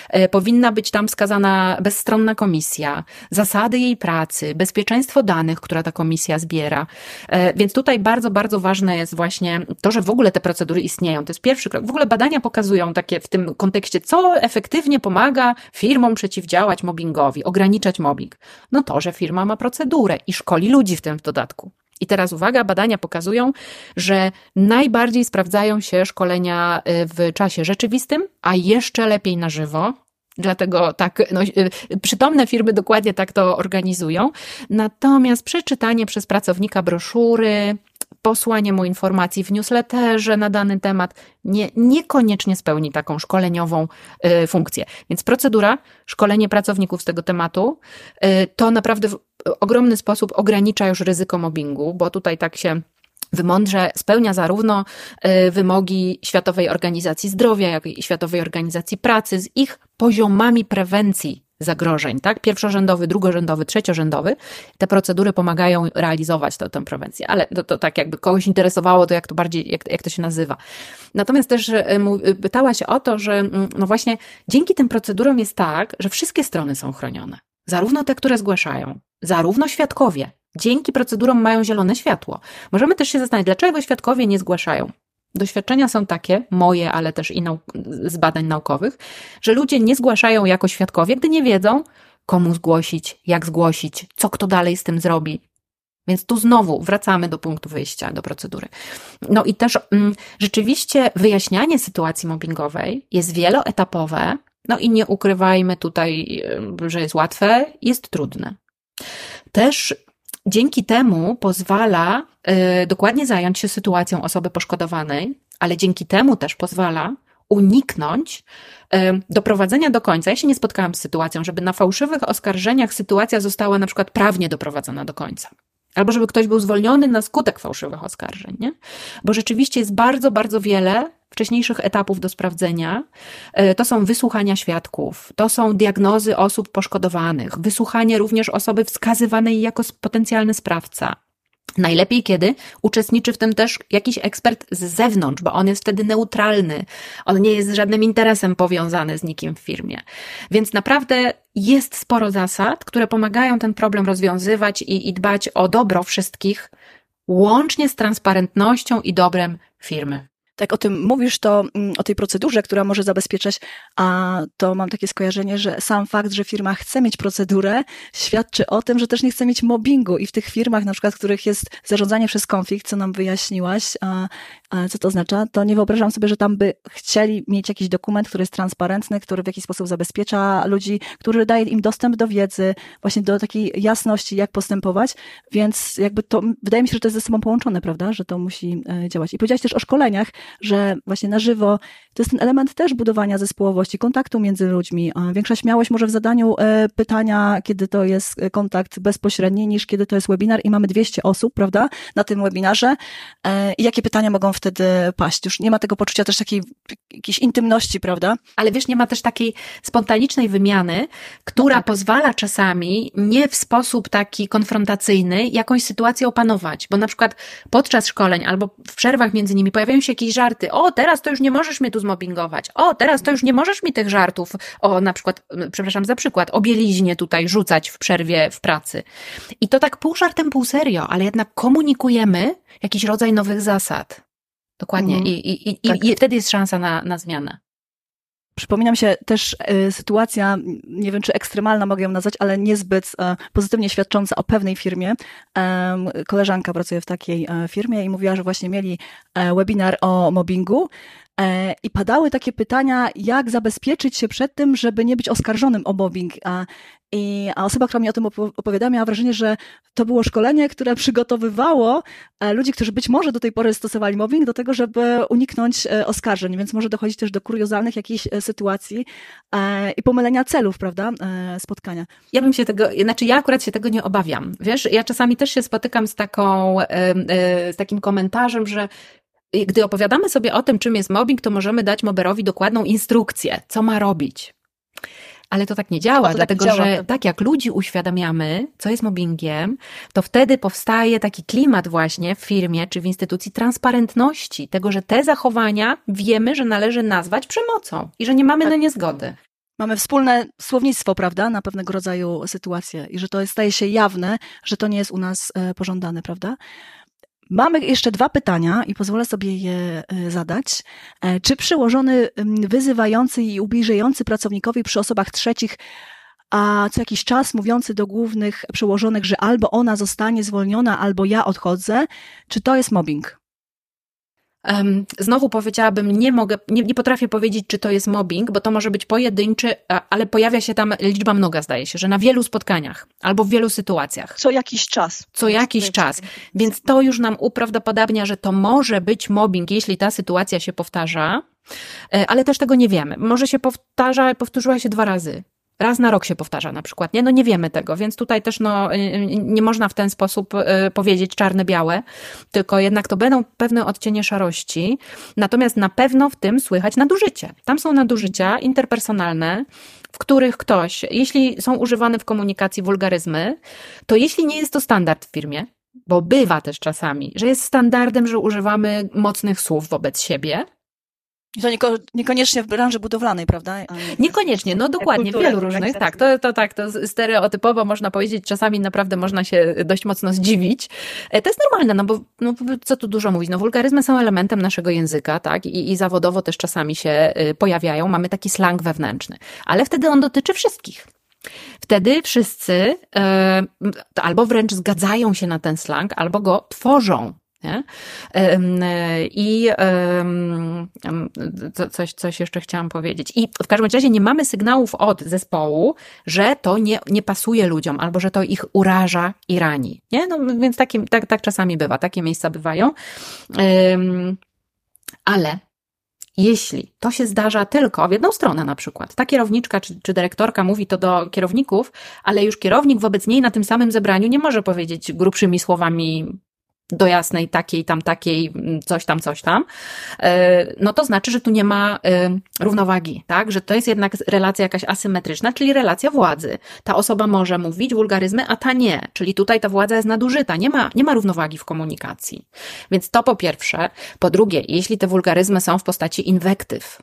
E, powinna być tam wskazana bezstronna komisja, zasady jej pracy, bezpieczeństwo danych, która ta komisja zbiera. E, więc tutaj bardzo, bardzo ważne jest właśnie to, że w ogóle te procedury istnieją. To jest pierwszy krok. W ogóle badania pokazują takie w tym kontekście, co efektywnie pomaga firmom przeciwdziałać mobbingowi, ograniczać mobbing. No to, że firma ma procedurę i szkoli ludzi w tym w dodatku. I teraz uwaga, badania pokazują, że najbardziej sprawdzają się szkolenia y, w czasie rzeczywistym, a jeszcze lepiej na żywo. Dlatego tak, no, y, przytomne firmy dokładnie tak to organizują. Natomiast przeczytanie przez pracownika broszury, posłanie mu informacji w newsletterze na dany temat nie, niekoniecznie spełni taką szkoleniową y, funkcję. Więc procedura, szkolenie pracowników z tego tematu, y, to naprawdę ogromny sposób ogranicza już ryzyko mobbingu, bo tutaj tak się wymądrze spełnia zarówno y, wymogi Światowej Organizacji Zdrowia, jak i Światowej Organizacji Pracy z ich poziomami prewencji zagrożeń, tak? Pierwszorzędowy, drugorzędowy, trzeciorzędowy. Te procedury pomagają realizować tę, tę prewencję, ale to, to tak jakby kogoś interesowało, to jak to bardziej, jak, jak to się nazywa. Natomiast też e, e, pytała się o to, że mm, no właśnie dzięki tym procedurom jest tak, że wszystkie strony są chronione. Zarówno te, które zgłaszają, zarówno świadkowie. Dzięki procedurom mają zielone światło. Możemy też się zastanowić, dlaczego świadkowie nie zgłaszają. Doświadczenia są takie, moje, ale też i z badań naukowych, że ludzie nie zgłaszają jako świadkowie, gdy nie wiedzą, komu zgłosić, jak zgłosić, co kto dalej z tym zrobi. Więc tu znowu wracamy do punktu wyjścia, do procedury. No i też mm, rzeczywiście wyjaśnianie sytuacji mobbingowej jest wieloetapowe, no i nie ukrywajmy tutaj, że jest łatwe, jest trudne. Też Dzięki temu pozwala y, dokładnie zająć się sytuacją osoby poszkodowanej, ale dzięki temu też pozwala uniknąć doprowadzenia do końca. Ja się nie spotkałam z sytuacją, żeby na fałszywych oskarżeniach sytuacja została na przykład prawnie doprowadzona do końca. Albo żeby ktoś był zwolniony na skutek fałszywych oskarżeń, nie? Bo rzeczywiście jest bardzo, bardzo wiele wcześniejszych etapów do sprawdzenia. E, to są wysłuchania świadków, to są diagnozy osób poszkodowanych, wysłuchanie również osoby wskazywanej jako potencjalny sprawca. Najlepiej, kiedy uczestniczy w tym też jakiś ekspert z zewnątrz, bo on jest wtedy neutralny. On nie jest z żadnym interesem powiązany z nikim w firmie. Więc naprawdę jest sporo zasad, które pomagają ten problem rozwiązywać i, i dbać o dobro wszystkich, łącznie z transparentnością i dobrem firmy tak o tym mówisz, to mm, o tej procedurze, która może zabezpieczać, a to mam takie skojarzenie, że sam fakt, że firma chce mieć procedurę, świadczy o tym, że też nie chce mieć mobbingu. I w tych firmach, na przykład, w których jest zarządzanie przez konflikt, co nam wyjaśniłaś, a, a co to oznacza, to nie wyobrażam sobie, że tam by chcieli mieć jakiś dokument, który jest transparentny, który w jakiś sposób zabezpiecza ludzi, który daje im dostęp do wiedzy, właśnie do takiej jasności, jak postępować, więc jakby to, wydaje mi się, że to jest ze sobą połączone, prawda, że to musi e, działać. I powiedziałaś też o szkoleniach, że właśnie na żywo to jest ten element też budowania zespołowości, kontaktu między ludźmi. Większa śmiałość może w zadaniu e, pytania, kiedy to jest e, kontakt bezpośredni, niż kiedy to jest webinar i mamy 200 osób, prawda, na tym webinarze. E, I jakie pytania mogą wtedy paść? Już nie ma tego poczucia też takiej jakiejś intymności, prawda? Ale wiesz, nie ma też takiej spontanicznej wymiany, która no tak. pozwala czasami nie w sposób taki konfrontacyjny jakąś sytuację opanować, bo na przykład podczas szkoleń albo w przerwach między nimi pojawiają się jakieś żarty. O, teraz to już nie możesz mnie tu zmobbingować. O, teraz to już nie możesz mi tych żartów, o na przykład, przepraszam za przykład, o bieliźnie tutaj rzucać w przerwie w pracy. I to tak pół żartem, pół serio, ale jednak komunikujemy jakiś rodzaj nowych zasad. Dokładnie. Mm. I, i, i, tak. i wtedy jest szansa na, na zmianę. Przypomina mi się też y, sytuacja, nie wiem czy ekstremalna mogę ją nazwać, ale niezbyt y, pozytywnie świadcząca o pewnej firmie. Koleżanka pracuje w takiej firmie i mówiła, że właśnie mieli webinar o mobbingu E, I padały takie pytania, jak zabezpieczyć się przed tym, żeby nie być oskarżonym o mobbing. I, a osoba, która mi o tym opowiadała, miała wrażenie, że to było szkolenie, które przygotowywało e, ludzi, którzy być może do tej pory stosowali mobbing, do tego, żeby uniknąć e, oskarżeń, więc może dochodzić też do kuriozalnych jakichś sytuacji i pomylenia celów, prawda, spotkania. Ja bym się tego, znaczy ja akurat się tego nie obawiam. Wiesz, ja czasami też się spotykam z taką, z takim komentarzem, że gdy opowiadamy sobie o tym, czym jest mobbing, to możemy dać moberowi dokładną instrukcję, co ma robić. Ale to tak nie działa, tak dlatego działa. że tak jak ludzi uświadamiamy, co jest mobbingiem, to wtedy powstaje taki klimat właśnie w firmie czy w instytucji transparentności, tego, że te zachowania wiemy, że należy nazwać przemocą i że nie mamy tak. na nie zgody. Mamy wspólne słownictwo, prawda, na pewnego rodzaju sytuacje i że to staje się jawne, że to nie jest u nas e, pożądane, prawda? Mamy jeszcze dwa pytania i pozwolę sobie je e, zadać. E, czy przyłożony wyzywający i ubliżający pracownikowi przy osobach trzecich, a co jakiś czas mówiący do głównych przełożonych, że albo ona zostanie zwolniona, albo ja odchodzę, czy to jest mobbing? Znowu powiedziałabym, nie mogę, nie, nie, potrafię powiedzieć, czy to jest mobbing, bo to może być pojedynczy, ale pojawia się tam liczba mnoga, zdaje się, że na wielu spotkaniach albo w wielu sytuacjach. Co jakiś czas. Co jakiś czas. Więc to już nam uprawdopodobnia, że to może być mobbing, jeśli ta sytuacja się powtarza, e, ale też tego nie wiemy. Może się powtarza, powtórzyła się dwa razy raz na rok się powtarza na przykład, nie? No nie wiemy tego, więc tutaj też no, y, y, nie można w ten sposób y, powiedzieć czarne-białe, tylko jednak to będą pewne odcienie szarości, natomiast na pewno w tym słychać nadużycie. Tam są nadużycia interpersonalne, w których ktoś, jeśli są używane w komunikacji wulgaryzmy, to jeśli nie jest to standard w firmie, bo bywa też czasami, że jest standardem, że używamy mocnych słów wobec siebie, i to nieko, niekoniecznie w branży budowlanej, prawda? Niekoniecznie, no dokładnie, w wielu różnych, tak, to, to tak, to stereotypowo można powiedzieć, czasami naprawdę można się dość mocno zdziwić. E, to jest normalne, no bo no, co tu dużo mówić, no wulgaryzmy są elementem naszego języka, tak, I, i zawodowo też czasami się y, pojawiają, mamy taki slang wewnętrzny, ale wtedy on dotyczy wszystkich. Wtedy wszyscy e, albo wręcz zgadzają się na ten slang, albo go tworzą. I coś, coś jeszcze chciałam powiedzieć. I w każdym razie nie mamy sygnałów od zespołu, że to nie, nie pasuje ludziom, albo że to ich uraża i rani. Nie? No, więc taki, tak, tak czasami bywa, takie miejsca bywają. Ale jeśli to się zdarza tylko w jedną stronę na przykład, ta kierowniczka czy, czy dyrektorka mówi to do kierowników, ale już kierownik wobec niej na tym samym zebraniu nie może powiedzieć grubszymi słowami do jasnej, takiej, tam, takiej, mm, coś tam, coś tam, e, no to znaczy, że tu nie ma e, równowagi, tak? Że to jest jednak relacja jakaś asymetryczna, czyli relacja władzy. Ta osoba może mówić wulgaryzmy, a ta nie. Czyli tutaj ta władza jest nadużyta, nie ma, nie ma równowagi w komunikacji. Więc to po pierwsze. Po drugie, jeśli te wulgaryzmy są w postaci inwektyw,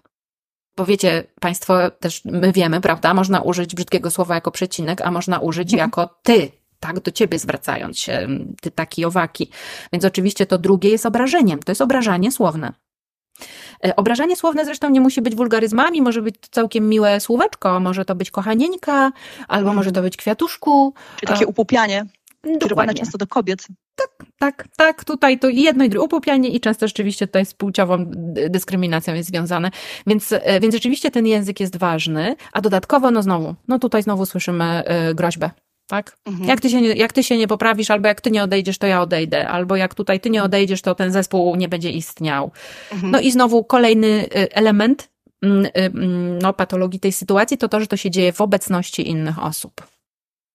bo wiecie, Państwo też my wiemy, prawda? Można użyć brzydkiego słowa jako przecinek, a można użyć jako ty, tak, do ciebie zwracając się, ty taki owaki. Więc oczywiście to drugie jest obrażeniem, to jest obrażanie słowne. E, obrażanie słowne zresztą nie musi być wulgaryzmami, może być całkiem miłe słóweczko, może to być kochanieńka, albo mm. może to być kwiatuszku. Czy takie upupianie, kierowane często do kobiet. Tak, tak, tak, tutaj to jedno i drugie, upupianie i często rzeczywiście tutaj z płciową dyskryminacją jest związane, więc, e, więc rzeczywiście ten język jest ważny, a dodatkowo, no znowu, no tutaj znowu słyszymy y, groźbę, tak? Mhm. Jak, ty się nie, jak ty się nie poprawisz, albo jak ty nie odejdziesz, to ja odejdę, albo jak tutaj ty nie odejdziesz, to ten zespół nie będzie istniał. Mhm. No i znowu kolejny y, element mm, y, mm, no, patologii tej sytuacji to to, że to się dzieje w obecności innych osób.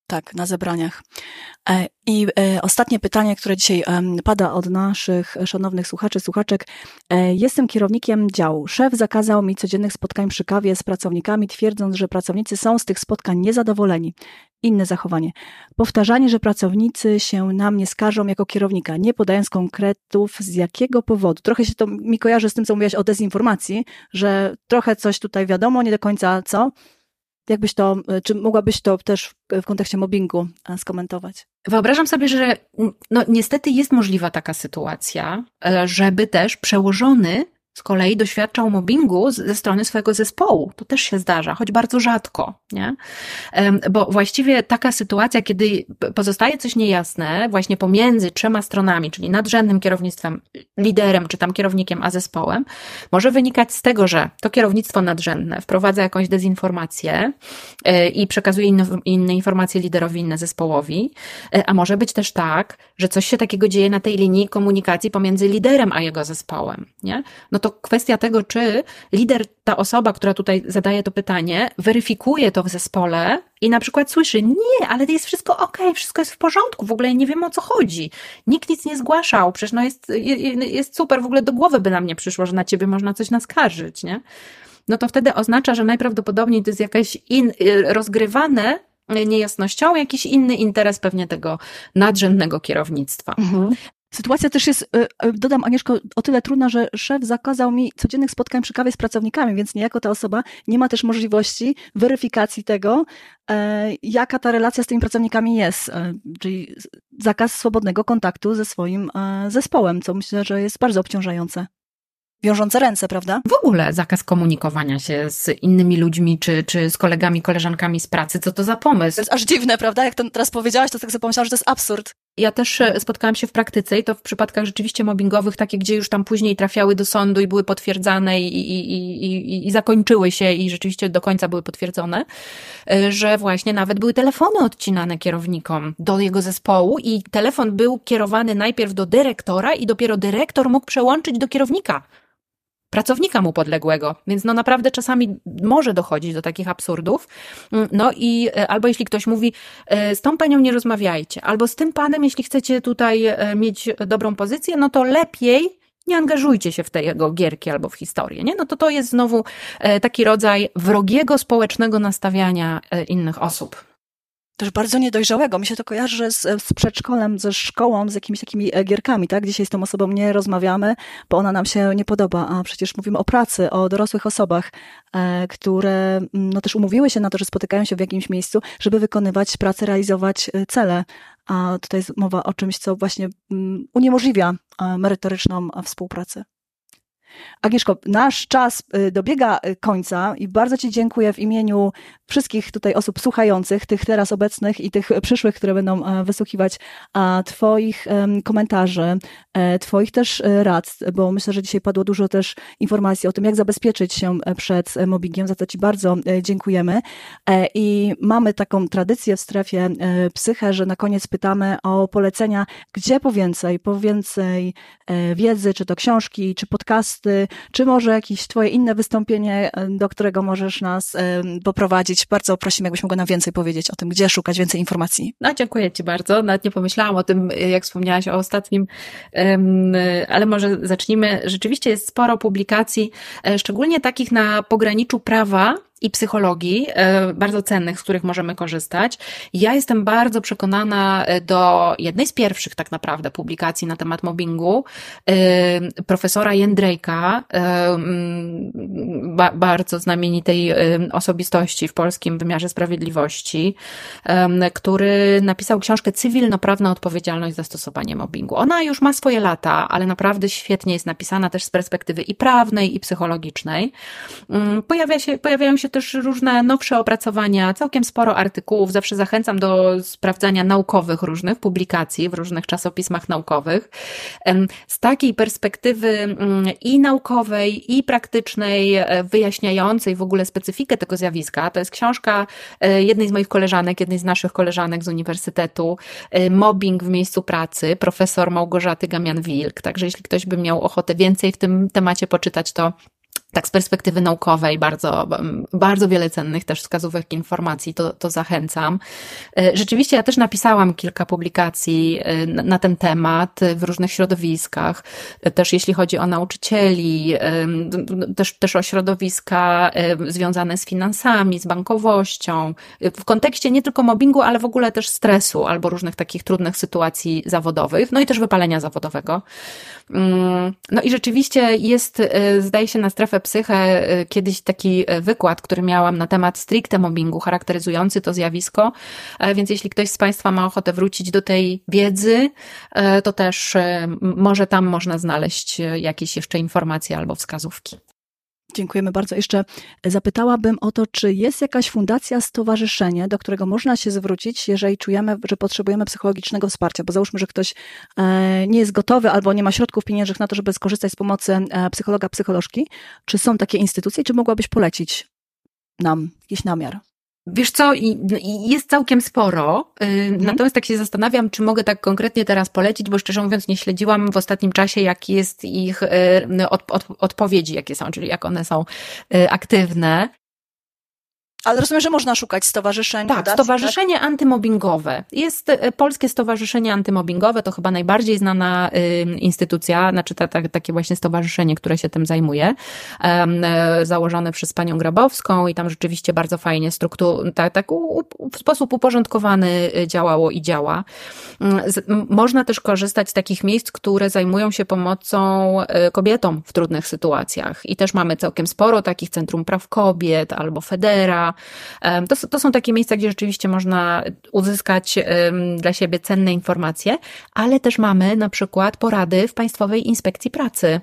Tak, na zebraniach. E, I e, ostatnie pytanie, które dzisiaj pada od naszych szanownych słuchaczy, słuchaczek. E, jestem kierownikiem działu. Szef zakazał mi codziennych spotkań przy kawie z pracownikami, twierdząc, że pracownicy są z tych spotkań niezadowoleni. Inne zachowanie. Powtarzanie, że pracownicy się na mnie skarżą jako kierownika, nie podając konkretów z jakiego powodu. Trochę się to mi kojarzy z tym, co mówiłaś o dezinformacji, że trochę coś tutaj wiadomo, nie do końca co. Jakbyś to, czy mogłabyś to też w kontekście mobbingu e, skomentować? Wyobrażam sobie, że no, niestety jest możliwa taka sytuacja, e, żeby też przełożony z kolei doświadczał mobbingu ze strony swojego zespołu. To też się zdarza, choć bardzo rzadko, nie? Bo właściwie taka sytuacja, kiedy pozostaje coś niejasne właśnie pomiędzy trzema stronami, czyli nadrzędnym kierownictwem, liderem czy tam kierownikiem, a zespołem, może wynikać z tego, że to kierownictwo nadrzędne wprowadza jakąś dezinformację e, i przekazuje inne, informacje liderowi, inne zespołowi, e, a może być też tak, że coś się takiego dzieje na tej linii komunikacji pomiędzy liderem a jego zespołem, nie? No to to kwestia tego, czy lider, ta osoba, która tutaj zadaje to pytanie, weryfikuje to w zespole i na przykład słyszy, nie, ale jest wszystko ok, wszystko jest w porządku, w ogóle nie wiem o co chodzi. Nikt nic nie zgłaszał, przecież no jest, jest super, w ogóle do głowy by nam nie przyszło, że na ciebie można coś naskarżyć, nie? No to wtedy oznacza, że najprawdopodobniej to jest jakieś in, rozgrywane niejasnością, jakiś inny interes pewnie tego nadrzędnego kierownictwa. Mhm. Sytuacja też jest, e, e, dodam Agnieszko, o tyle trudna, że szef zakazał mi codziennych spotkań przy kawie z pracownikami, więc niejako ta osoba nie ma też możliwości weryfikacji tego, e, jaka ta relacja z tymi pracownikami jest. Czyli zakaz swobodnego kontaktu ze swoim zespołem, co myślę, że jest bardzo obciążające wiążące ręce, prawda? W ogóle zakaz komunikowania się z innymi ludźmi, czy, czy z kolegami, koleżankami z pracy. Co to za pomysł? To jest aż dziwne, prawda? Jak to teraz powiedziałaś, to tak sobie pomyślałam, że to jest absurd. Ja też e, spotkałam się w praktyce i to w przypadkach rzeczywiście mobbingowych, takie, gdzie już tam później trafiały do sądu i były potwierdzane i, i, i, i, zakończyły się i rzeczywiście do końca były potwierdzone, e, że właśnie nawet były telefony odcinane kierownikom do jego zespołu i telefon był kierowany najpierw do dyrektora i dopiero dyrektor mógł przełączyć do kierownika pracownika mu podległego. Więc no naprawdę czasami może dochodzić do takich absurdów. No i e, albo jeśli ktoś mówi, e, z tą panią nie rozmawiajcie, albo z tym panem, jeśli chcecie tutaj e, mieć dobrą pozycję, no to lepiej nie angażujcie się w te jego gierki albo w historię, nie? No to to jest znowu taki rodzaj wrogiego społecznego nastawiania innych osób też bardzo niedojrzałego. Mi się to kojarzy z, z przedszkolem, ze szkołą, z jakimiś takimi e, gierkami, tak? Dzisiaj z tą osobą nie rozmawiamy, bo ona nam się nie podoba, a przecież mówimy o pracy, o dorosłych osobach, e, które mm, no, też umówiły się na to, że spotykają się w jakimś miejscu, żeby wykonywać pracę, realizować e, cele. A tutaj jest mowa o czymś, co właśnie mm, uniemożliwia e, merytoryczną współpracę. Agnieszko, nasz czas y, dobiega y, końca i bardzo Ci dziękuję w imieniu wszystkich tutaj osób słuchających, tych teraz obecnych i tych przyszłych, które będą e, wysłuchiwać Twoich komentarzy, e, Twoich też e, rad, bo myślę, że dzisiaj padło dużo też informacji o tym, jak zabezpieczyć się przed mobbingiem, za to Ci bardzo dziękujemy. I mamy taką tradycję w strefie psyche, że na koniec pytamy o polecenia, gdzie po więcej, po więcej wiedzy, czy to książki, czy podcasty, posty, czy może jakieś Twoje inne wystąpienie, do którego możesz nas poprowadzić. Bardzo prosimy, jakbyś mogła nam więcej powiedzieć o tym, gdzie szukać więcej informacji. No, dziękuję Ci bardzo. Nawet nie pomyślałam o tym, jak wspomniałaś o ostatnim, ale może zacznijmy. Rzeczywiście jest sporo publikacji, e, szczególnie takich na pograniczu prawa, i psychologii, e, bardzo cennych, z których możemy korzystać. Ja jestem bardzo przekonana e, do jednej z pierwszych tak naprawdę publikacji na temat mobbingu, e, profesora Jędrejka, bardzo znamienitej osobistości w polskim wymiarze sprawiedliwości, który napisał książkę Cywilnoprawna odpowiedzialność za stosowanie mobbingu. Ona już ma swoje lata, ale naprawdę świetnie jest napisana też z perspektywy i prawnej, i psychologicznej. Mm, pojawia się, pojawiają się się też różne nowsze opracowania, całkiem sporo artykułów. Zawsze zachęcam do sprawdzania naukowych różnych publikacji w różnych czasopismach naukowych. Z takiej perspektywy mm, i naukowej, i praktycznej, e, wyjaśniającej w ogóle specyfikę tego zjawiska, to jest książka e, jednej z moich koleżanek, jednej z naszych koleżanek z uniwersytetu, e, Mobbing w miejscu pracy, profesor Małgorzaty Gamian-Wilk. Także jeśli ktoś by miał ochotę więcej w tym temacie poczytać, to tak z perspektywy naukowej bardzo, bardzo wiele cennych też wskazówek informacji, to, to zachęcam. E, rzeczywiście ja też napisałam kilka publikacji e, na, na ten temat w różnych środowiskach, e, też jeśli chodzi o nauczycieli, też, też o środowiska związane z finansami, z bankowością, w kontekście nie tylko mobbingu, ale w ogóle też stresu albo różnych takich trudnych sytuacji zawodowych, no i też wypalenia zawodowego. Mm, no i rzeczywiście jest, zdaje się, na strefę psychę y, kiedyś taki y, wykład, który miałam na temat stricte mobbingu, charakteryzujący to zjawisko, e, więc jeśli ktoś z Państwa ma ochotę wrócić do tej wiedzy, e, to też e, może tam można znaleźć jakieś jeszcze informacje albo wskazówki. Dziękujemy bardzo. Jeszcze zapytałabym o to, czy jest jakaś fundacja, stowarzyszenie, do którego można się zwrócić, jeżeli czujemy, że potrzebujemy psychologicznego wsparcia, bo załóżmy, że ktoś e, nie jest gotowy albo nie ma środków pieniężnych na to, żeby skorzystać z pomocy e, psychologa, psycholożki. Czy są takie instytucje, czy mogłabyś polecić nam jakiś namiar? Wiesz co, jest całkiem sporo. Y, mhm. Natomiast tak się zastanawiam, czy mogę tak konkretnie teraz polecić, bo szczerze mówiąc nie śledziłam w ostatnim czasie, jak jest ich y, od, od, odpowiedzi, jakie są, czyli jak one są y, aktywne. Ale rozumiem, że można szukać stowarzyszeń. Tak, stowarzyszenie tak? antymobbingowe. Jest e, Polskie Stowarzyszenie Antymobbingowe, to chyba najbardziej znana instytucja, znaczy ta, ta, takie właśnie stowarzyszenie, które się tym zajmuje, y, założone przez panią Grabowską i tam rzeczywiście bardzo fajnie struktur, tak, tak w sposób uporządkowany y, działało i działa. Mm, można też korzystać z takich miejsc, które zajmują się pomocą y, kobietom w trudnych sytuacjach i też mamy całkiem sporo takich Centrum Praw Kobiet albo Federa, to, to są takie miejsca, gdzie rzeczywiście można uzyskać dla siebie cenne informacje, ale też mamy na przykład porady w Państwowej Inspekcji Pracy,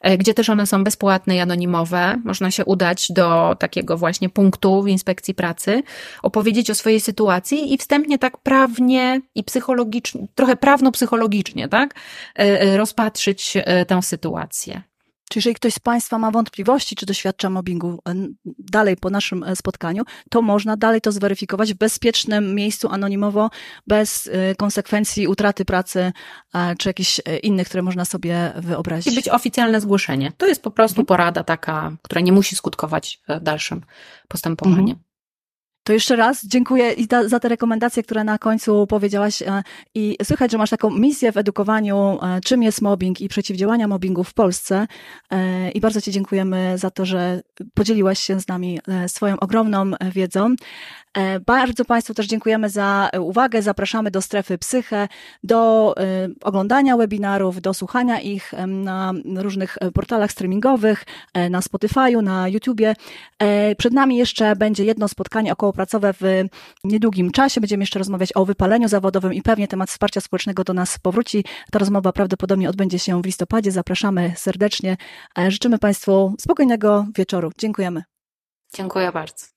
e, gdzie też one są bezpłatne i anonimowe. Można się udać do takiego właśnie punktu w Inspekcji Pracy, opowiedzieć o swojej sytuacji i wstępnie tak prawnie i psychologicznie, trochę prawno-psychologicznie, tak, e, e, rozpatrzyć tę sytuację. Czy jeżeli ktoś z Państwa ma wątpliwości, czy doświadcza mobbingu e, dalej po naszym e, spotkaniu, to można dalej to zweryfikować w bezpiecznym miejscu, anonimowo, bez e, konsekwencji utraty pracy, czy jakichś innych, które można sobie wyobrazić. I być oficjalne zgłoszenie. To jest po prostu mhm. porada taka, która nie musi skutkować dalszym postępowaniem. Mhm. To jeszcze raz dziękuję i za te rekomendacje, które na końcu powiedziałaś. E, I słychać, że masz taką misję w edukowaniu, e, czym jest mobbing i przeciwdziałania mobbingu w Polsce. E, I bardzo Ci dziękujemy za to, że podzieliłaś się z nami swoją ogromną wiedzą. E, bardzo Państwu też dziękujemy za uwagę. Zapraszamy do strefy Psyche, do e, oglądania webinarów, do słuchania ich na różnych e, portalach streamingowych, na Spotify'u, na YouTubie. Przed nami jeszcze będzie jedno spotkanie okołopracowe w niedługim czasie. Będziemy jeszcze rozmawiać o wypaleniu zawodowym i pewnie temat wsparcia społecznego do nas powróci. Ta rozmowa prawdopodobnie odbędzie się w listopadzie. Zapraszamy serdecznie. Życzymy Państwu spokojnego wieczoru. Dziękujemy. Dziękuję bardzo.